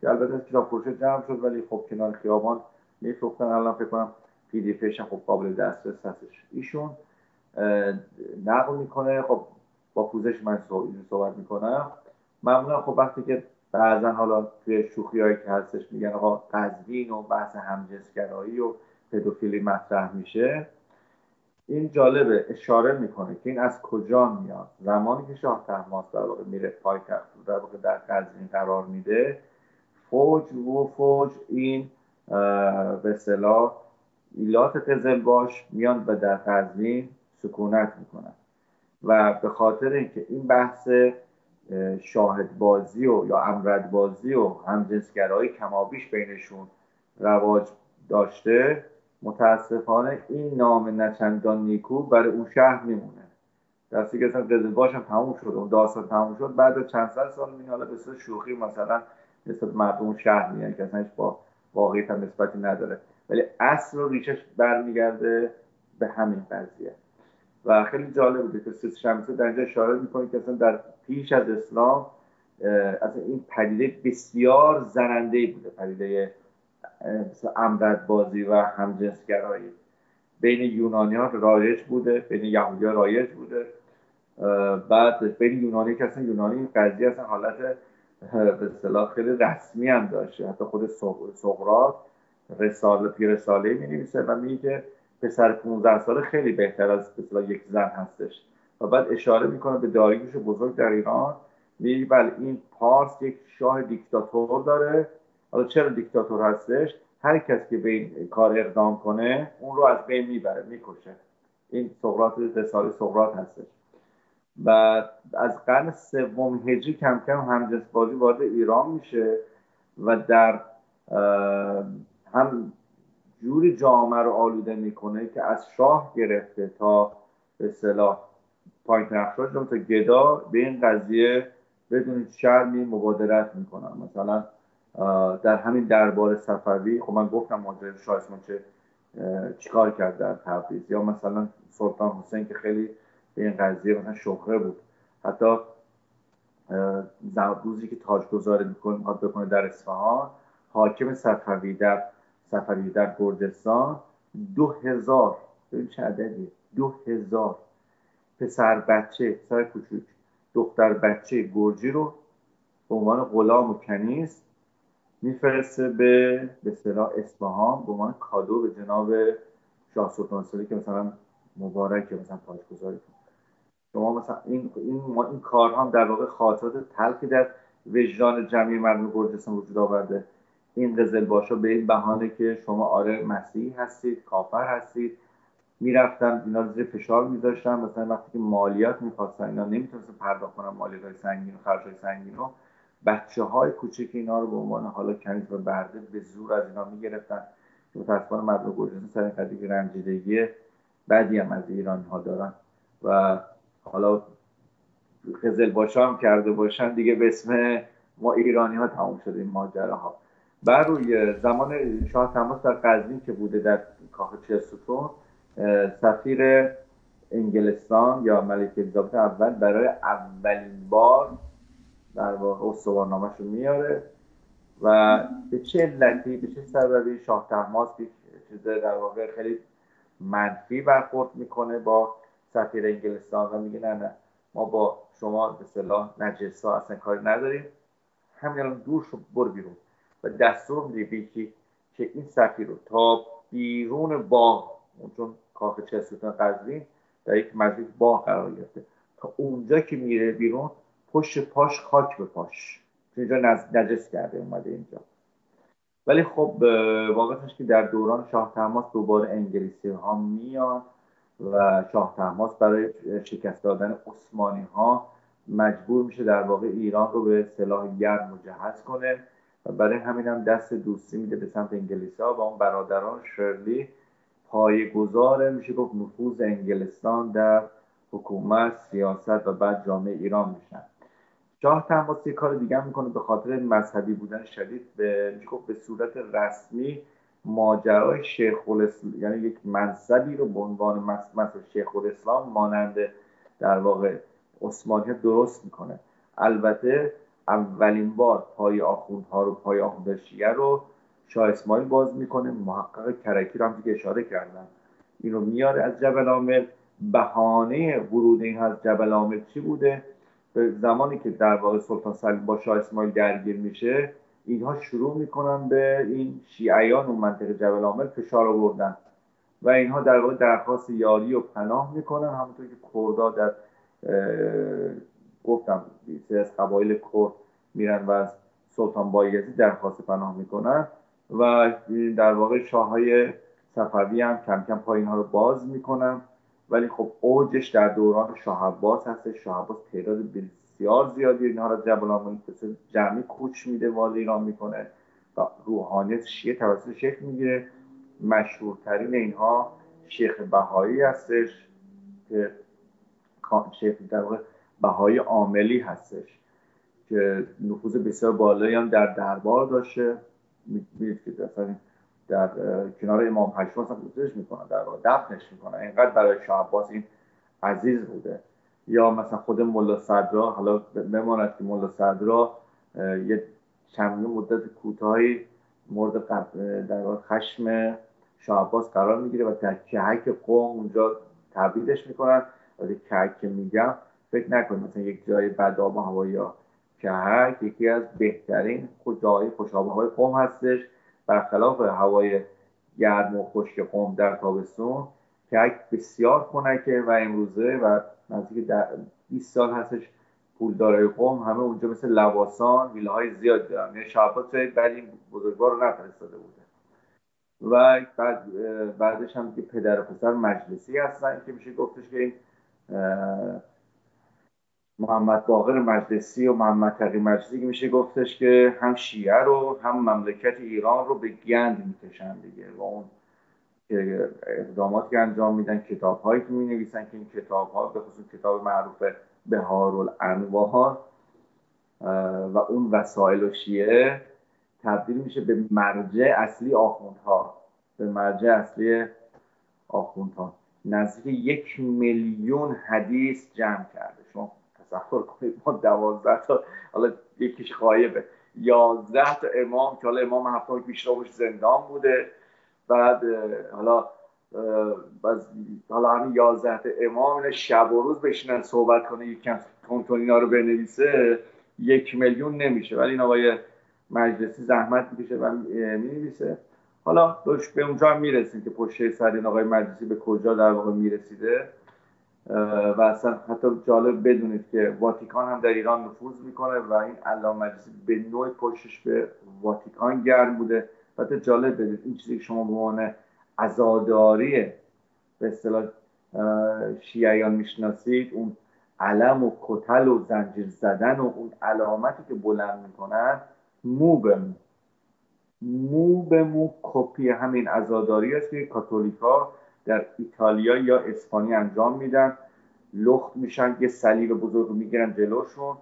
که البته کتاب فروشی جمع شد ولی خب کنار خیابان میفروختن. الان فکر کنم پی دی خب قابل دسترس هستش. ایشون نقل می‌کنه. خب با پوزش من صحبت می‌کنم. معمولا خب وقتی که بعضا حالا توی شوخی هایی که هستش میگن آقا قزوین و بحث همجنسگرایی و پدوفیلی مطرح میشه. این جالبه اشاره می‌کنه که این از کجا میاد. زمانی که شاه تحماس در واقع میره پای در واقع در قزوین قرار میده فوج و فوج این به صلاح ایلات قزلباش میان و در قزوین سکونت می‌کنن. و به خاطر اینکه این بحث شاهد بازی و یا امرد بازی و همجنسگرایی کمابیش بینشون رواج داشته متاسفانه این نام نچندان نیکو برای اون شهر میمونه. دستی که اصلا قزلباش هم تموم شد اون داستان تموم شد بعد چند صد سال می حالا به شوخی مثلا نسبت مردم شهر میگن که اصلا با واقعیت هم نسبتی نداره. ولی اصل و ریشش برمیگرده به همین قضیه. و خیلی جالب بوده که سیس شمسه در اینجا اشاره می‌کنه که اصلا در پیش از اسلام اصلا این پدیده بسیار زننده بوده پدیده امرد بازی و همجنسگرایی. بین یونانی ها رایج بوده بین یهودی ها رایج بوده. بعد بین یونانی که اصلا یونانی این قضیه اصلا حالت به اصطلاح خیلی رسمی هم داشته. حتی خود سقراط رساله پی رساله می نویسه و میگه که پسر 15 ساله خیلی بهتر از مثلا یک زن هستش. و بعد اشاره می‌کنه به داریوش بزرگ در ایران. میگه بله این پارس یک شاه دیکتاتور داره. حالا چرا دیکتاتور هستش؟ هر کس که به این کار اقدام کنه اون رو از بین می‌بره می‌کشه. این سقراط رساله سقراط هستش. و از قرن سوم هجری کم کم همجنس بازی وارد ایران میشه و در هم جوری جامعه رو آلوده می‌کنه که از شاه گرفته تا به صلاح پایین تا گدا به این قضیه بدون شرمی مبادرت می‌کنن. مثلا در همین دربار صفوی خب من گفتم ماجرای شاه چه چیکار کرد در تبریز یا مثلا سلطان حسین که خیلی به این قضیه مثلا شهره بود. حتی روزی که تاجگذاری می‌کنه می‌خواد بکنه در اصفهان حاکم صفوی در صفوی در گرجستان دو هزار ببین چه عددی دو هزار. پسر بچه پسر کوچوک دختر بچه گرجی رو به عنوان غلام و کنیز میفرسته به به اصطلاح اصفهان به عنوان کادو به جناب شاه سلطان که مثلا مبارک مثلا پاسگزاری کنه. شما مثلا این این, این کارها هم در واقع خاطرات تلخی در وجدان جمعی مردم گرجستان وجود آورده. این قزل باشا به این بهانه که شما آره مسیحی هستید کافر هستید. می‌رفتن اینا رو زیر فشار میذاشتن مثلا وقتی که مالیات می‌خواستن اینا نمی‌تونستن پرداخت کنن مالیات های سنگین و خرج های سنگین رو. بچه های کوچک اینا رو به عنوان حالا کنیز و برده به زور از اینا می‌گرفتن. که متاسفانه مردم گرجستان سر قضیه رنجیدگی بعدی هم از ایرانی ها دارن. و حالا خزل باشا کرده باشن. دیگه به اسم ما ایرانی ها تموم شده این ماجره ها بر روی زمان شاه تماس در قزوین که بوده در کاخ ستون سفیر انگلستان یا ملک الیزابت اول برای اولین بار در واقع استوارنامهش رو میاره و به چه علتی به چه سببی شاه تحماس چیز در واقع خیلی منفی برخورد می‌کنه با سفیر انگلستان و میگه نه نه ما با شما به صلاح نجسا اصلا کاری نداریم. همین الان دور شو برو بیرون. دستور میده که این سفیر رو تا بیرون باغ چون کاخ چسوتن قزوین در یک مجلس باغ قرار گرفته. تا اونجا که میره بیرون پشت پاش خاک به پاش. اینجا نجس کرده اومده اینجا. ولی خب واقعتش که در دوران شاه تماس دوباره انگلیسی ها میان و شاه تماس برای شکست دادن عثمانی ها مجبور میشه در واقع ایران رو به سلاح گرم مجهز کنه. برای همین هم دست دوستی میده به سمت انگلیسی ها و اون برادران شرلی پایگزار میشه گفت نفوذ انگلستان در حکومت سیاست و بعد جامعه ایران میشن. شاه تماسی کار دیگه می‌کنه به خاطر مذهبی بودن شدید به میشه گفت به صورت رسمی ماجرای شیخ الاسلام یعنی یک منصبی رو به عنوان منصب شیخ الاسلام مانند در واقع عثمانی درست می‌کنه. البته اولین بار پای آخوندها رو پای آخوند شیعه رو شاه اسماعیل باز می‌کنه. محقق کرکی رو هم دیگه اشاره کردن. این رو میاره از جبل عامل بهانه ورود این از جبل عامل چی بوده؟ به زمانی که در واقع سلطان سلیم با شاه اسماعیل درگیر میشه اینها شروع می‌کنن به این شیعیان اون منطقه جبل عامل فشار آوردن. و اینها در واقع درخواست یاری و پناه می‌کنن همونطور که کردا در گفتم سه از قبایل کرد میرن و از سلطان بایزی درخواست پناه می‌کنن و در واقع شاه های صفوی هم کم کم پای اینها رو باز می‌کنن. ولی خب اوجش در دوران شاه عباس هست شاه عباس تعداد بسیار زیادی اینها رو جبل جمعی کوچ میده وارد ایران می‌کنه و روحانیت شیعه توسط شیخ می‌گیره. مشهورترین اینها شیخ بهایی هستش که شیخ در واقع بهایی عاملی هستش که نفوذ بسیار بالایی هم در دربار داشته. می‌دید که اصلا در کنار امام هشتم اصلا گذارش می‌کنن در واقع دفنش می‌کنن اینقدر برای شاه عباس این عزیز بوده. یا مثلا خود ملا صدرا حالا بماند که ملا صدرا یه چند مدت کوتاهی مورد در واقع خشم شاه عباس قرار می‌گیره و در کهک قوم اونجا تبریدش می‌کنن. و کهک که میگم فکر نکنید مثلا یک جای بد آب و هوا یا کهک یکی از بهترین جای خوش های قوم هستش. برخلاف هوای گرم و خشک قوم در تابستون کهک بسیار خنکه و امروزه و نزدیک 20 سال هستش پولدارای قوم همه اونجا مثل لواسان ویلاهای زیاد دارن. یعنی شعبات بعد این بزرگوار رو نفرستاده بوده. و بعد بعدش هم که پدر و پسر مجلسی هستن که میشه گفتش که محمد باقر مجلسی و محمد تقی مجلسی که میشه گفتش که هم شیعه رو هم مملکت ایران رو به گند می‌کشن دیگه. و اون اقداماتی که انجام میدن کتاب هایی که می که این کتاب ها به خصوص کتاب معروف بهار الانوار و اون وسایل و شیعه تبدیل میشه به مرجع اصلی آخوندها. به مرجع اصلی آخوندها. نزدیک یک میلیون حدیث جمع کرده. شما تصور کنید ما دوازده تا حالا یکیش خایبه یازده تا امام که حالا امام هفتم پیشروش زندان بوده. بعد حالا باز حالا همین یازده تا امام شب و روز بشینن صحبت کنه یکم تون اینا رو بنویسه یک میلیون نمیشه. ولی این آقای مجلسی زحمت می‌کشه و می‌نویسه. حالا به اونجا هم می‌رسیم که پشت سر این آقای مجلسی به کجا در واقع می‌رسیده. و اصلا حتی جالب بدونید که واتیکان هم در ایران نفوذ می‌کنه و این علامه مجلسی به نوع پشتش به واتیکان گرم بوده. حتی جالب بدید این چیزی که شما به عنوان عزاداری به اصطلاح شیعیان می‌شناسید اون علم و کتل و زنجیر زدن و اون علامتی که بلند می‌کنن مو به مو. مو به مو کپی همین عزاداری است که کاتولیکا در ایتالیا یا اسپانیا انجام میدن. لخت میشن یه صلیب بزرگ می‌گیرن جلوشون.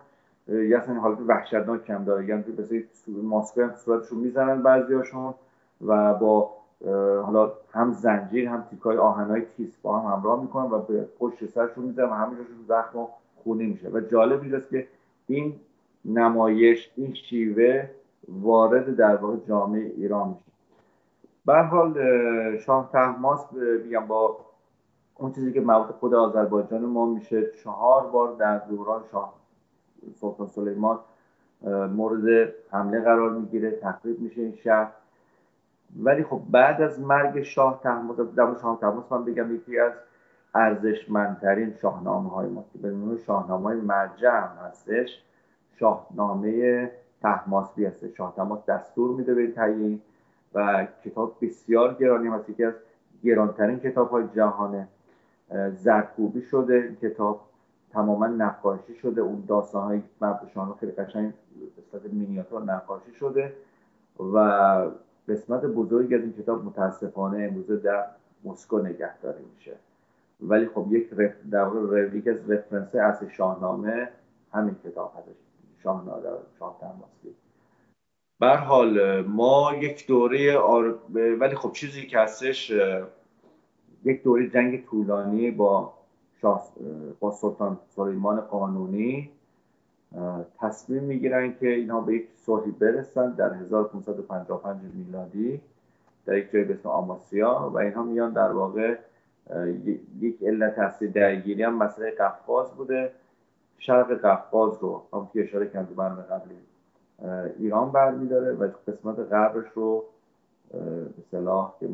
یه اصلا حالت وحشتناک کم داره. یعنی مثل ماسکه هم صورتشون می‌زنن بعضیاشون و با حالا هم زنجیر هم تیکای آهنای تیس با هم همراه می‌کنن و به پشت سرشون می‌زنن و همینجاشون زخم و خونی میشه. و جالب اینجاست که این نمایش این شیوه وارد در واقع جامعه ایران میشه. به حال شاه تحماس میگم با اون چیزی که مربوط خود آذربایجان ما میشه چهار بار در دوران شاه سلطان سلیمان مورد حمله قرار می‌گیره تخریب میشه این شهر. ولی خب بعد از مرگ شاه تحماس در شاه تحماس من بگم یکی از ارزشمندترین شاهنامه های ما که به شاهنامه های مرجع هستش شاهنامه تحماسبی هست شاه تحماس دستور میده به تهیه. و کتاب بسیار گرانی هست یکی از گرانترین کتاب های جهانه زرکوبی شده. این کتاب تماما نقاشی شده. اون داستان های مرد خیلی قشنگ به مینیاتور نقاشی شده و قسمت بزرگی از این کتاب متاسفانه امروزه در مسکو نگهداری میشه. ولی خب یک رف... در واقع یک از رفرنس اصل شاهنامه همین کتاب هستش. شاهنامه شاه بر حال ما یک دوره آر... ولی خب چیزی که هستش یک دوره جنگ طولانی با شاه... با سلطان سلیمان قانونی تصمیم می‌گیرن که اینها به یک صلحی برسن در 1555 میلادی در یک جای به اسم آماسیا و اینها میان در واقع یک علت اصلی درگیری هم مسئله قفقاز بوده. شرق قفقاز رو هم که اشاره کردم تو برنامه قبلی. ایران برمیداره و قسمت غربش رو به که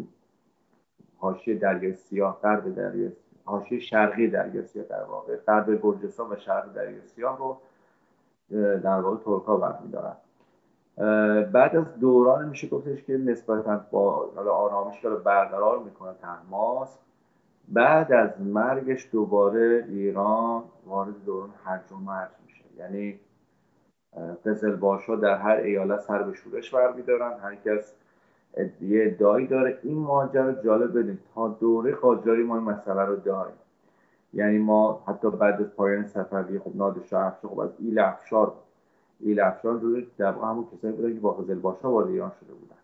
حاشیه دریای سیاه غرب دریای حاشیه شرقی دریای سیاه در واقع غرب گرجستان و شرق دریای سیاه رو در واقع ترکا برمیدارن. بعد از دوران میشه گفتش که نسبتا با آرامش رو برقرار می‌کنه تحماس بعد از مرگش دوباره ایران وارد دوران هرج و مرج میشه. یعنی قزلباشا در هر ایالت سر به شورش برمیدارن. هر کس یه ادعایی داره. این ماجرا جالب بدید تا دوره قاجاری ما این مسئله رو داریم. یعنی ما حتی بعد از پایان صفوی خب نادرشاه افشار خب از ایل افشار. ایل افشار جزو در همون کسایی بودن که با قزلباشا وارد ایران شده بودن.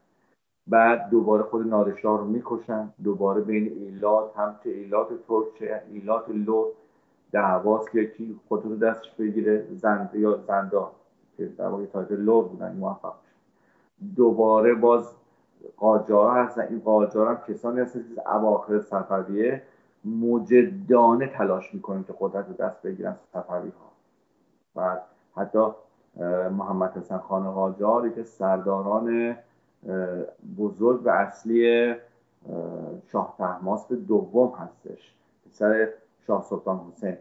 بعد دوباره خود نادرشاه رو می‌کشن. دوباره بین ایلات هم چه ایلات ترک چه ایلات لر دعواست که کی خود دستش بگیره زند یا زندا که در واقع طایفه لر بودن موفق دوباره باز قاجارا هستن. این قاجارا هم کسانی هستن که اواخر صفویه مجدانه تلاش می‌کنن که قدرت رو دست بگیرن صفوی ها و حتی محمد حسن خان قاجار که سرداران بزرگ و اصلی شاه تحماسب دوم هستش. پسر شاه سلطان حسین.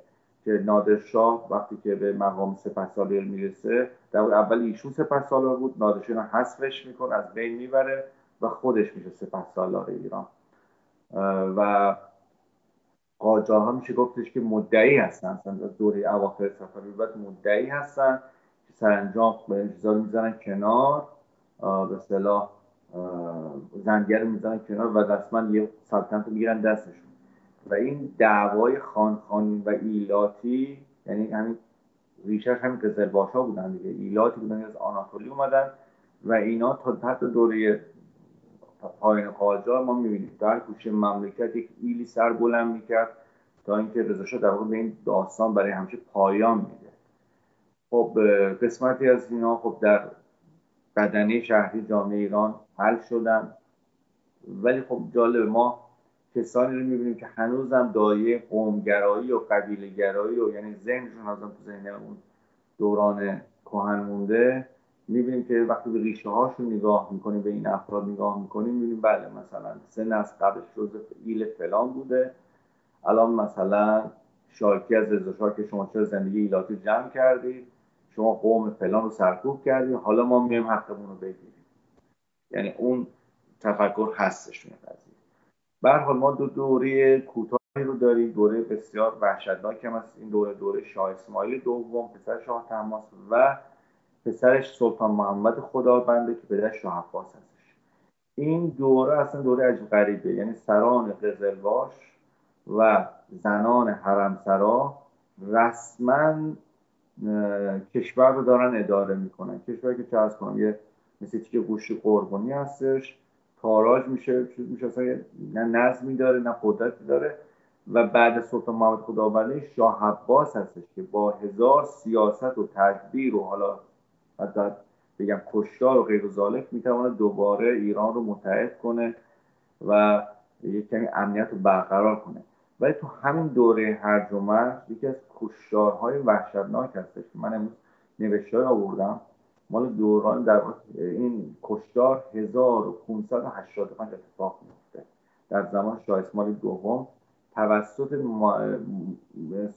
که نادر شاه وقتی که به مقام سپهسالار می‌رسه در اول ایشون سپهسالار بود نادرشاه حذفش می‌کنه از بین می‌بره و خودش میشه سپهسالار ایران. و ها میشه گفتش که مدعی هستن از دوره اواخر صفوی بعد مدعی هستن که سرانجام به می‌زنن کنار به صلاح زنگر می‌زنن کنار و دستمن یه سلطنت می‌گیرن دستشون. و این دعوای خانخانی و ایلاتی یعنی همین ریشش همین قزلباشا بودن دیگه ایلاتی بودن از آناتولی اومدن و اینا تا تحت دوره پایین قاجار ما می‌بینیم. در کوچه مملکت یک ایلی سر بلند می‌کرد تا اینکه رضا در واقع به این داستان برای همیشه پایان میده. خب قسمتی از اینا خب در بدنه شهری جامعه ایران حل شدن. ولی خب جالب ما کسانی رو می‌بینیم که هنوزم دایه قومگرایی و قبیلگرایی و یعنی ذهنشون از تو ذهن اون دوران کهن مونده. می‌بینیم که وقتی به ریشه هاشون نگاه می‌کنیم به این افراد نگاه می‌کنیم می‌بینیم بله مثلا سه نسل قبلش جزء ایل فلان بوده. الان مثلا شارکی از رضا که شما چرا زندگی ایلاتی جمع کردید؟ شما قوم فلان رو سرکوب کردید. حالا ما میایم حقمون رو بگیریم. یعنی اون تفکر هستش توی قضیه حال ما دو دوره کوتاهی رو داریم. دوره بسیار وحشتناک هم این دوره دوره شاه اسماعیل دوم پسر شاه تماس و پسرش سلطان محمد خداونده که پدرش شاه عباس هستش. این دوره اصلا دوره عجیب غریبه. یعنی سران قزلباش و زنان حرمسرا رسما کشور رو دارن اداره می‌کنن. کشور که چه کنم یه مثل که گوشی قربانی هستش. تاراج میشه میشه اصلا نه نظمی داره نه قدرتی داره. و بعد سلطان محمد خداونده شاه عباس هستش که با هزار سیاست و تدبیر و حالا حتی بگم کشتار و غیر ذالک می‌تونه دوباره ایران رو متحد کنه و یک کمی امنیت رو برقرار کنه. ولی تو همین دوره هرج و یکی از کشتارهای وحشتناک هستش. من امروز نوشته آوردم. مال دوران در این کشتار 1585 اتفاق میفته در زمان شاه اسماعیل دوم توسط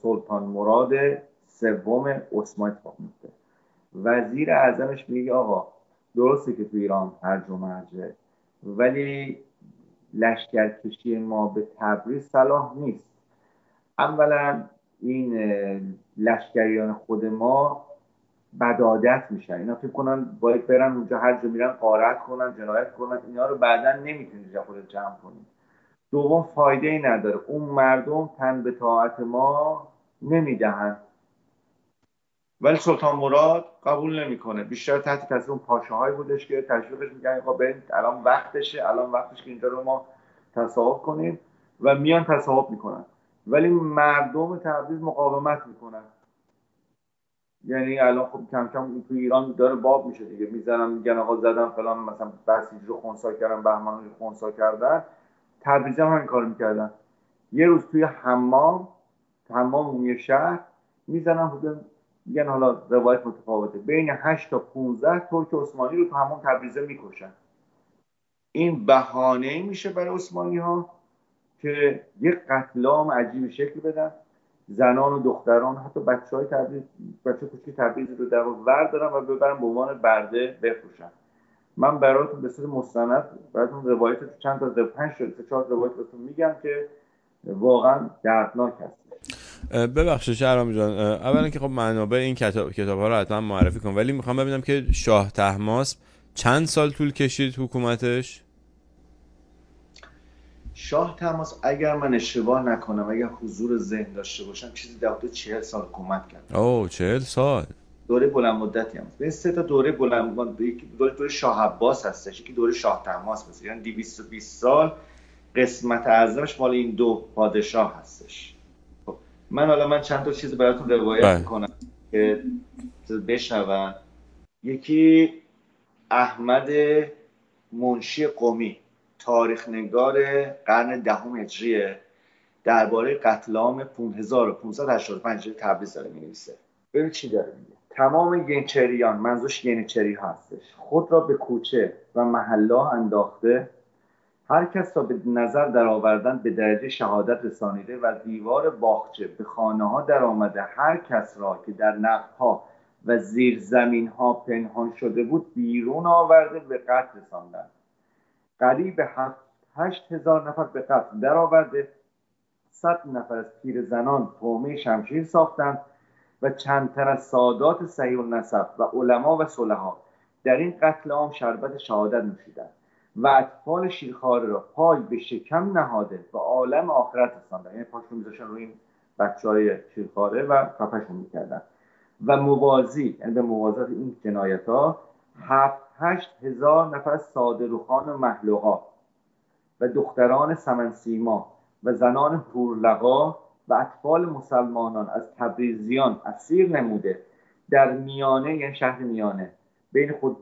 سلطان مراد سوم عثمان اتفاق میفته وزیر اعظمش میگه آقا درسته که تو ایران هرج و مرجه ولی لشکرکشی ما به تبریز صلاح نیست. اولا این لشکریان خود ما بدادت میشن. اینا فکر کنن باید برن اونجا هر جا میرن قارت کنن جنایت کنن. اینا رو بعدا نمی‌تونی خود جمع کنی. دوم فایده ای نداره. اون مردم تن به طاعت ما نمی‌دهن. ولی سلطان مراد قبول نمی‌کنه. بیشتر تحت تاثیر اون پاشاهایی بودش که تشویقش میگن آقا الان وقتشه الان وقتش که اینجا رو ما تصاحب کنیم. و میان تصاحب می‌کنن. ولی مردم تبریز مقاومت می‌کنن. یعنی الان خب کم کم تو ایران داره باب میشه دیگه. می‌زنن میگن آقا زدن فلان مثلا بسیج رو خونسا کردن بهمان رو خونسا کردن. هم همین کار می‌کردن. یه روز توی حمام حمام عمومی شهر می‌زنن حدود میگن حالا روایت متفاوته. بین 8 تا 15 ترک عثمانی رو تو همون تبریزه می‌کشن. این بهانه میشه برای عثمانی ها که یک قتل عجیب شکل بدن. زنان و دختران حتی بچه های تبریز بچه کوچکی تبریز رو در دارن و ببرن به عنوان برده بفروشن من براتون به صورت مستند براتون روایت چند تا پنج تا چهار روایت بهتون میگم که واقعا دردناک هست ببخشید شهرام جان. اولا که خب منابع این کتاب کتاب ها رو حتما معرفی کن ولی می‌خوام ببینم که شاه تحماس چند سال طول کشید حکومتش؟ شاه تماس اگر من اشتباه نکنم اگر حضور ذهن داشته باشم چیزی در حدود 40 سال حکومت کرد. اوه 40 سال. دوره بلند مدتی هم. این سه تا دوره بلند دوره دوره شاه عباس هستش یکی دوره شاه تماس مثلا یعنی 220 سال قسمت اعظمش مال این دو پادشاه هستش. خب من حالا من چند تا چیز براتون روایت بله. کنم که بشنون. یکی احمد منشی قومی. تاریخ نگار قرن دهم هجریه درباره قتل عام 1585 تبریز داره نویسه ببین چی داره میگه. تمام ینچریان منظورش ینچری هستش. خود را به کوچه و محلا انداخته. هر کس را به نظر در آوردن به درجه شهادت رسانیده و دیوار باغچه به خانه ها در آمده هر کس را که در ها و زیر زمین ها پنهان شده بود بیرون آورده به قتل رساندند قریب هشت هزار نفر به قتل درآورده. صد نفر از پیر زنان تومه شمشیر ساختند و چندتر از سادات صحیح نسب و علما و صلحا در این قتل عام شربت شهادت نوشیدند و اطفال شیرخواره را پای به شکم نهاده و عالم آخرت رساندند. یعنی پاشون میذاشتن روی این بچه های شیرخواره و خفشون می‌کردن. و موازی یعنی به موازات این جنایت ها هفت هشت هزار نفر و محلوقا و دختران سمنسیما و زنان هورلقا و اطفال مسلمانان از تبریزیان اسیر نموده در میانه یعنی شهر میانه بین خود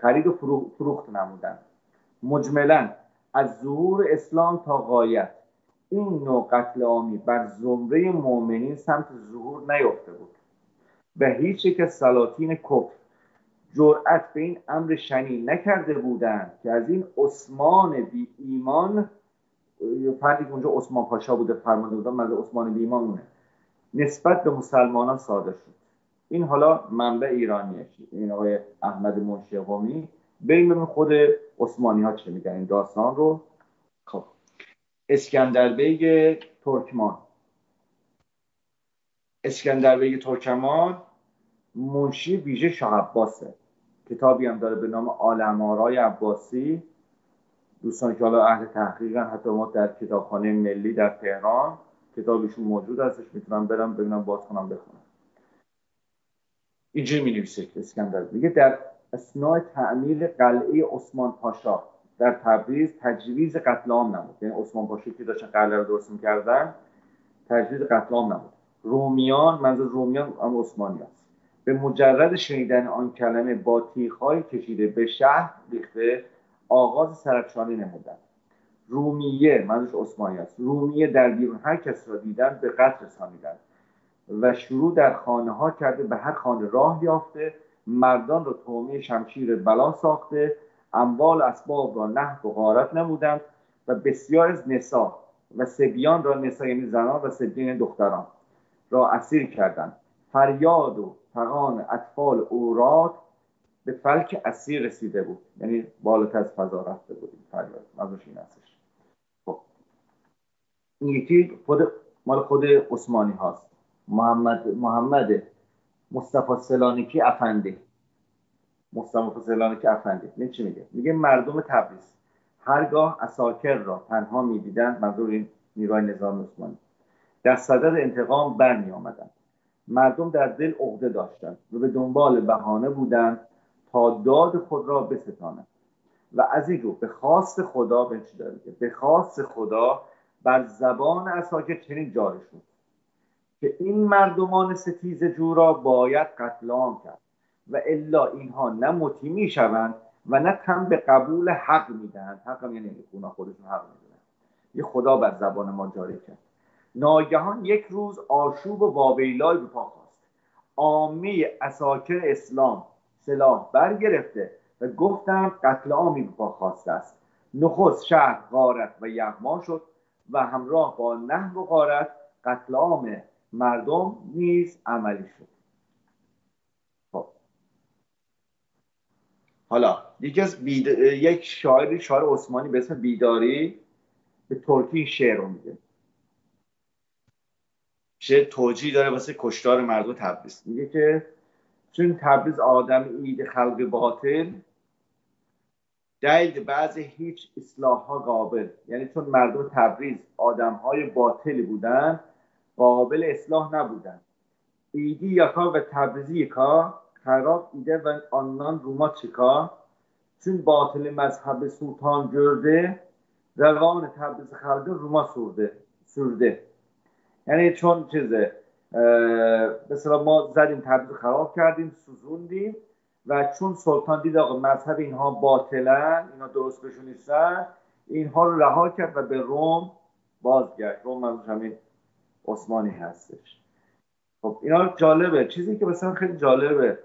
خرید و فروخت نمودن مجملا از ظهور اسلام تا غایت این نوع قتل عامی بر زمره مؤمنین سمت ظهور نیافته بود. به هیچ یک از سلاطین کفر جرأت به این امر شنیع نکرده بودند که از این عثمان بی ایمان فردی که اونجا عثمان پاشا بوده فرمانده بودن از عثمان بی ایمان نسبت به مسلمانان صادر شد. این حالا منبع ایرانیه. این آقای احمد منشی قمی بین خود عثمانی ها چه میگن؟ این داستان رو. خب. اسکندر بیگ ترکمان. اسکندر بیگ ترکمان منشی ویژه شاه عباسه. کتابی هم داره به نام عالم‌آرای عباسی. دوستان که حالا اهل تحقیقن حتی ما در کتابخانه ملی در تهران کتابشون موجود هستش. می‌تونم برم ببینم باز کنم بخونم. اینجوری می نویسه اسکندر. میگه در اثنای تعمیر قلعه عثمان پاشا در تبریز تجویز قتل عام نمود یعنی عثمان پاشا که داشتن قلعه رو درست می‌کردن تجویز قتل عام نمود رومیان منظور رومیان هم عثمانی به مجرد شنیدن آن کلمه با تیخهای کشیده به شهر ریخته آغاز سرفشانی نمودند. رومیه منظورش عثمانی است. رومیه در بیرون هر کس را دیدن به قتل رسانیدند و شروع در خانه ها کرده به هر خانه راه یافته مردان را تومه شمشیر بلا ساخته اموال اسباب را نه و غارت نمودند و بسیار از نسا و سبیان را نسا یعنی زنان و سبیان یعنی دختران را اسیر کردند. فریاد و فقان اطفال اوراد به فلک اسیر رسیده بود. یعنی بالاتر از فضا رفته بود این فریاد. این هستش. خب. این یکی خود مال خود عثمانی هاست. محمد محمد مصطفی سلانیکی افندی. مصطفی سلانیکی افندی. این چی میگه؟ میگه مردم تبریز. هرگاه اساکر را تنها می‌دیدند منظور این نیروی نظام عثمانی. در صدد انتقام برمی آمدند مردم در دل عقده داشتند و به دنبال بهانه بودند تا داد خود را بستانند. و از این رو به خواست خدا به به خواست خدا بر زبان اساکر چنین جاری شد که این مردمان ستیز جو را باید قتل عام کرد و الا اینها نه مطیع می‌شوند و نه تن به قبول حق می‌دهند حق یعنی اونا خودشون حق می‌دونن یه خدا بر زبان ما جاری کرد. ناگهان یک روز آشوب و واویلای به پا خواست عامه اساکر اسلام سلاح برگرفته و گفتند قتل عامی به پا خواسته است. نخست شهر غارت و یغما شد و همراه با نحو و غارت قتل عام مردم نیز عملی شد. خب. حالا یکی یک شاعر شاعر عثمانی به اسم بیداری به ترکی شعر رو میگه شعر توجیه داره واسه کشتار مردم تبریز میگه که چون تبریز آدم اید خلق باطل دید بعض هیچ اصلاح ها قابل. یعنی چون مردم تبریز آدم های باطلی بودن قابل اصلاح نبودن. ایدی یکا و تبریزی یکا خراب ایده و آنان روما چکا چون باطل مذهب سلطان گرده روان تبریز خلق روما سورده سورده یعنی چون چیزه مثلا ما زدیم تبریز خراب کردیم سوزوندیم و چون سلطان دید آقا مذهب اینها باطلن اینا درست بهشون نیستن اینها رو رها کرد و به روم بازگشت. روم منظورش همین عثمانی هستش. خب اینا جالبه. چیزی که مثلا خیلی جالبه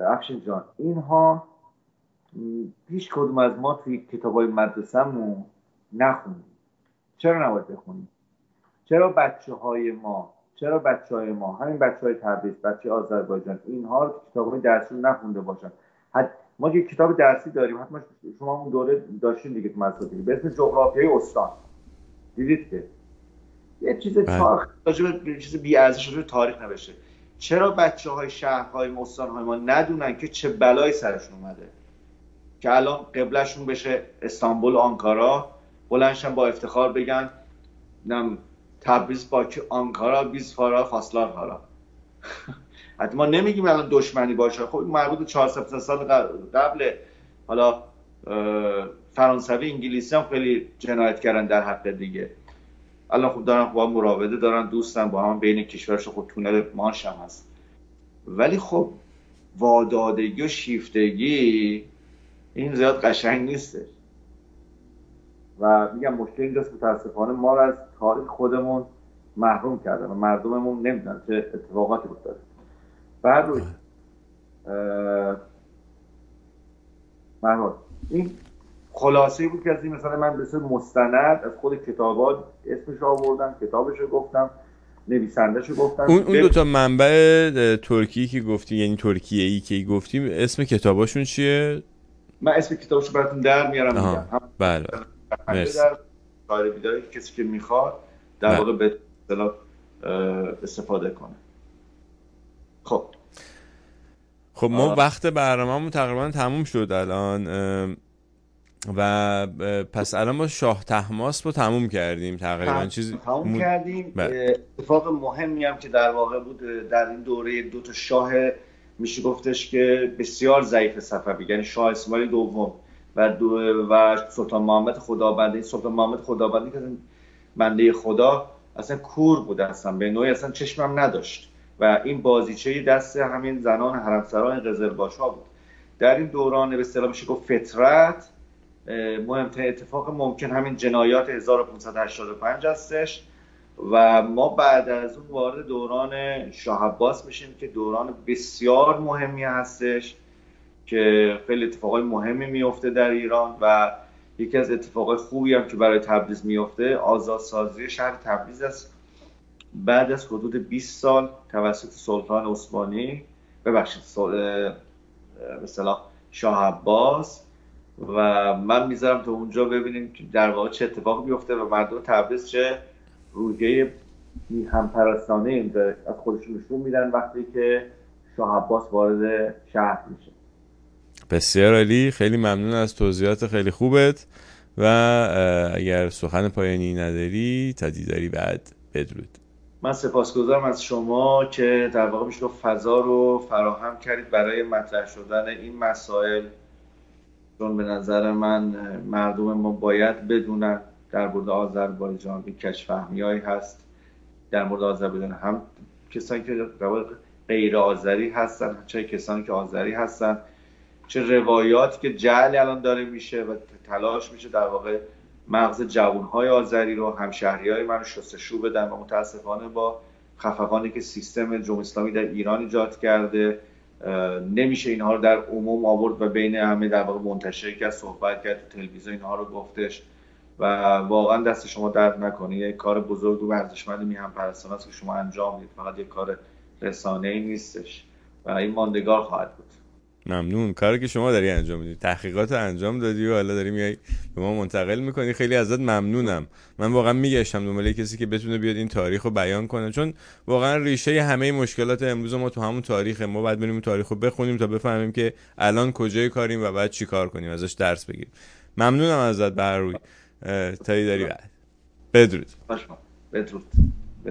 افشین جان اینها هیچ کدوم از ما توی کتاب های مدرسهمون نخونیم چرا نباید بخونیم؟ چرا بچه های ما چرا بچه های ما همین بچه های تبریز بچه آذربایجان اینها رو کتاب های درسی نخونده باشن؟ حد ما یه کتاب درسی داریم حتما شما اون دوره داشتین دیگه تو مدرسه به اسم جغرافیای استان. دیدید که؟ یه چیز بله. تاریخ چیز بی ارزش تاریخ نوشته چرا بچه های شهرهای مستان های ما ندونن که چه بلایی سرشون اومده؟ که الان قبلشون بشه استانبول آنکارا بلنشن با افتخار بگن نم تبریز با آنکارا بیز فارا فاصلار هارا حتی ما نمیگیم الان دشمنی باشه. خب این مربوط 400 سال قبل حالا فرانسوی انگلیسی هم خیلی جنایت کردن در حق دیگه. الان خب دارن با مراوده دارن دوستن با هم بین کشورش خب تونل ماش هم هست. ولی خب وادادگی و شیفتگی این زیاد قشنگ نیسته و میگم مشکل اینجاست متاسفانه ما رو از تاریخ خودمون محروم کرده و مردممون نمی‌دونن چه اتفاقاتی بود داره بعد روی این خلاصه بود که از این مثلا من به مستند از خود کتابات اسمش آوردم کتابش رو گفتم نویسندهشو گفتم. اون اون دو تا منبع ترکی که گفتی یعنی ترکیه ای که گفتیم اسم کتاباشون چیه؟ من اسم کتابشو براتون در میارم میگم. بله. مرسی. بیداری کسی که می‌خواد در. واقع به استفاده کنه. خب. خب ما وقت برنامه‌مون تقریبا تموم شد الان و پس الان ما شاه تحماس رو تموم کردیم تقریبا. چیزی تموم کردیم. بله. اتفاق مهمی هم که در واقع بود در این دوره دو تا شاه میشه گفتش که بسیار ضعیف صفوی یعنی شاه اسماعیل دوم. و دو و سلطان محمد خدابنده سلطان محمد خدابنده که بنده خدا اصلا کور بود اصلا. به نوعی اصلا چشمم نداشت. و این بازیچه دست همین زنان حرمسرای قزلباش ها بود. در این دوران به اصطلاح میشه گفت فطرت مهمترین اتفاق ممکن همین جنایات 1585 هستش. و ما بعد از اون وارد دوران شاه عباس میشیم که دوران بسیار مهمی هستش. که خیلی اتفاقای مهمی میفته در ایران و یکی از اتفاقای خوبی هم که برای تبریز میفته آزادسازی شهر تبریز است. بعد از حدود 20 سال توسط سلطان عثمانی ببخشید مثلا شاه عباس. و من می‌ذارم تا اونجا ببینیم که در واقع چه اتفاق میفته و مردم تبریز چه روحیه هم پرستانه از خودشون نشون میدن وقتی که شاه عباس وارد شهر میشه. بسیار عالی. خیلی ممنون از توضیحات خیلی خوبت. و اگر سخن پایانی نداری تا دیداری بعد بدرود. من سپاسگزارم از شما که در واقع میشه فضا رو فراهم کردید برای مطرح شدن این مسائل. چون به نظر من مردم ما باید بدونن در مورد آذربایجان این کشفهمی هست. در مورد آذربایجان هم کسانی که غیر آذری هستن چه کسانی که آذری هستن. چه روایاتی که جعل الان داره میشه و تلاش میشه در واقع مغز جوانهای آذری رو همشهری های من شستشو بدن و متاسفانه با خفقانی که سیستم جمهوری اسلامی در ایران ایجاد کرده نمیشه اینها رو در عموم آورد و بین همه در واقع منتشر کرد صحبت کرد تو تلویزیون اینها رو گفتش و واقعا دست شما درد نکنه. یک کار بزرگ و ارزشمند میهم پرستان است که شما انجام می‌دید. فقط یک کار رسانه ای نیستش و این ماندگار خواهد بود. ممنون. کاری که شما داری انجام میدی. تحقیقات انجام دادی و حالا داری میای به ما منتقل می‌کنی. خیلی ازت ممنونم. من واقعا میگشتم دنبال کسی که بتونه بیاد این تاریخ رو بیان کنه. چون واقعا ریشه همه مشکلات امروز ما تو همون تاریخ ما باید بریم تاریخ رو بخونیم تا بفهمیم که الان کجای کاریم و بعد چی کار کنیم. ازش درس بگیریم. ممنونم ازت بر روی تایی داری. بعد بدرود. بدرود.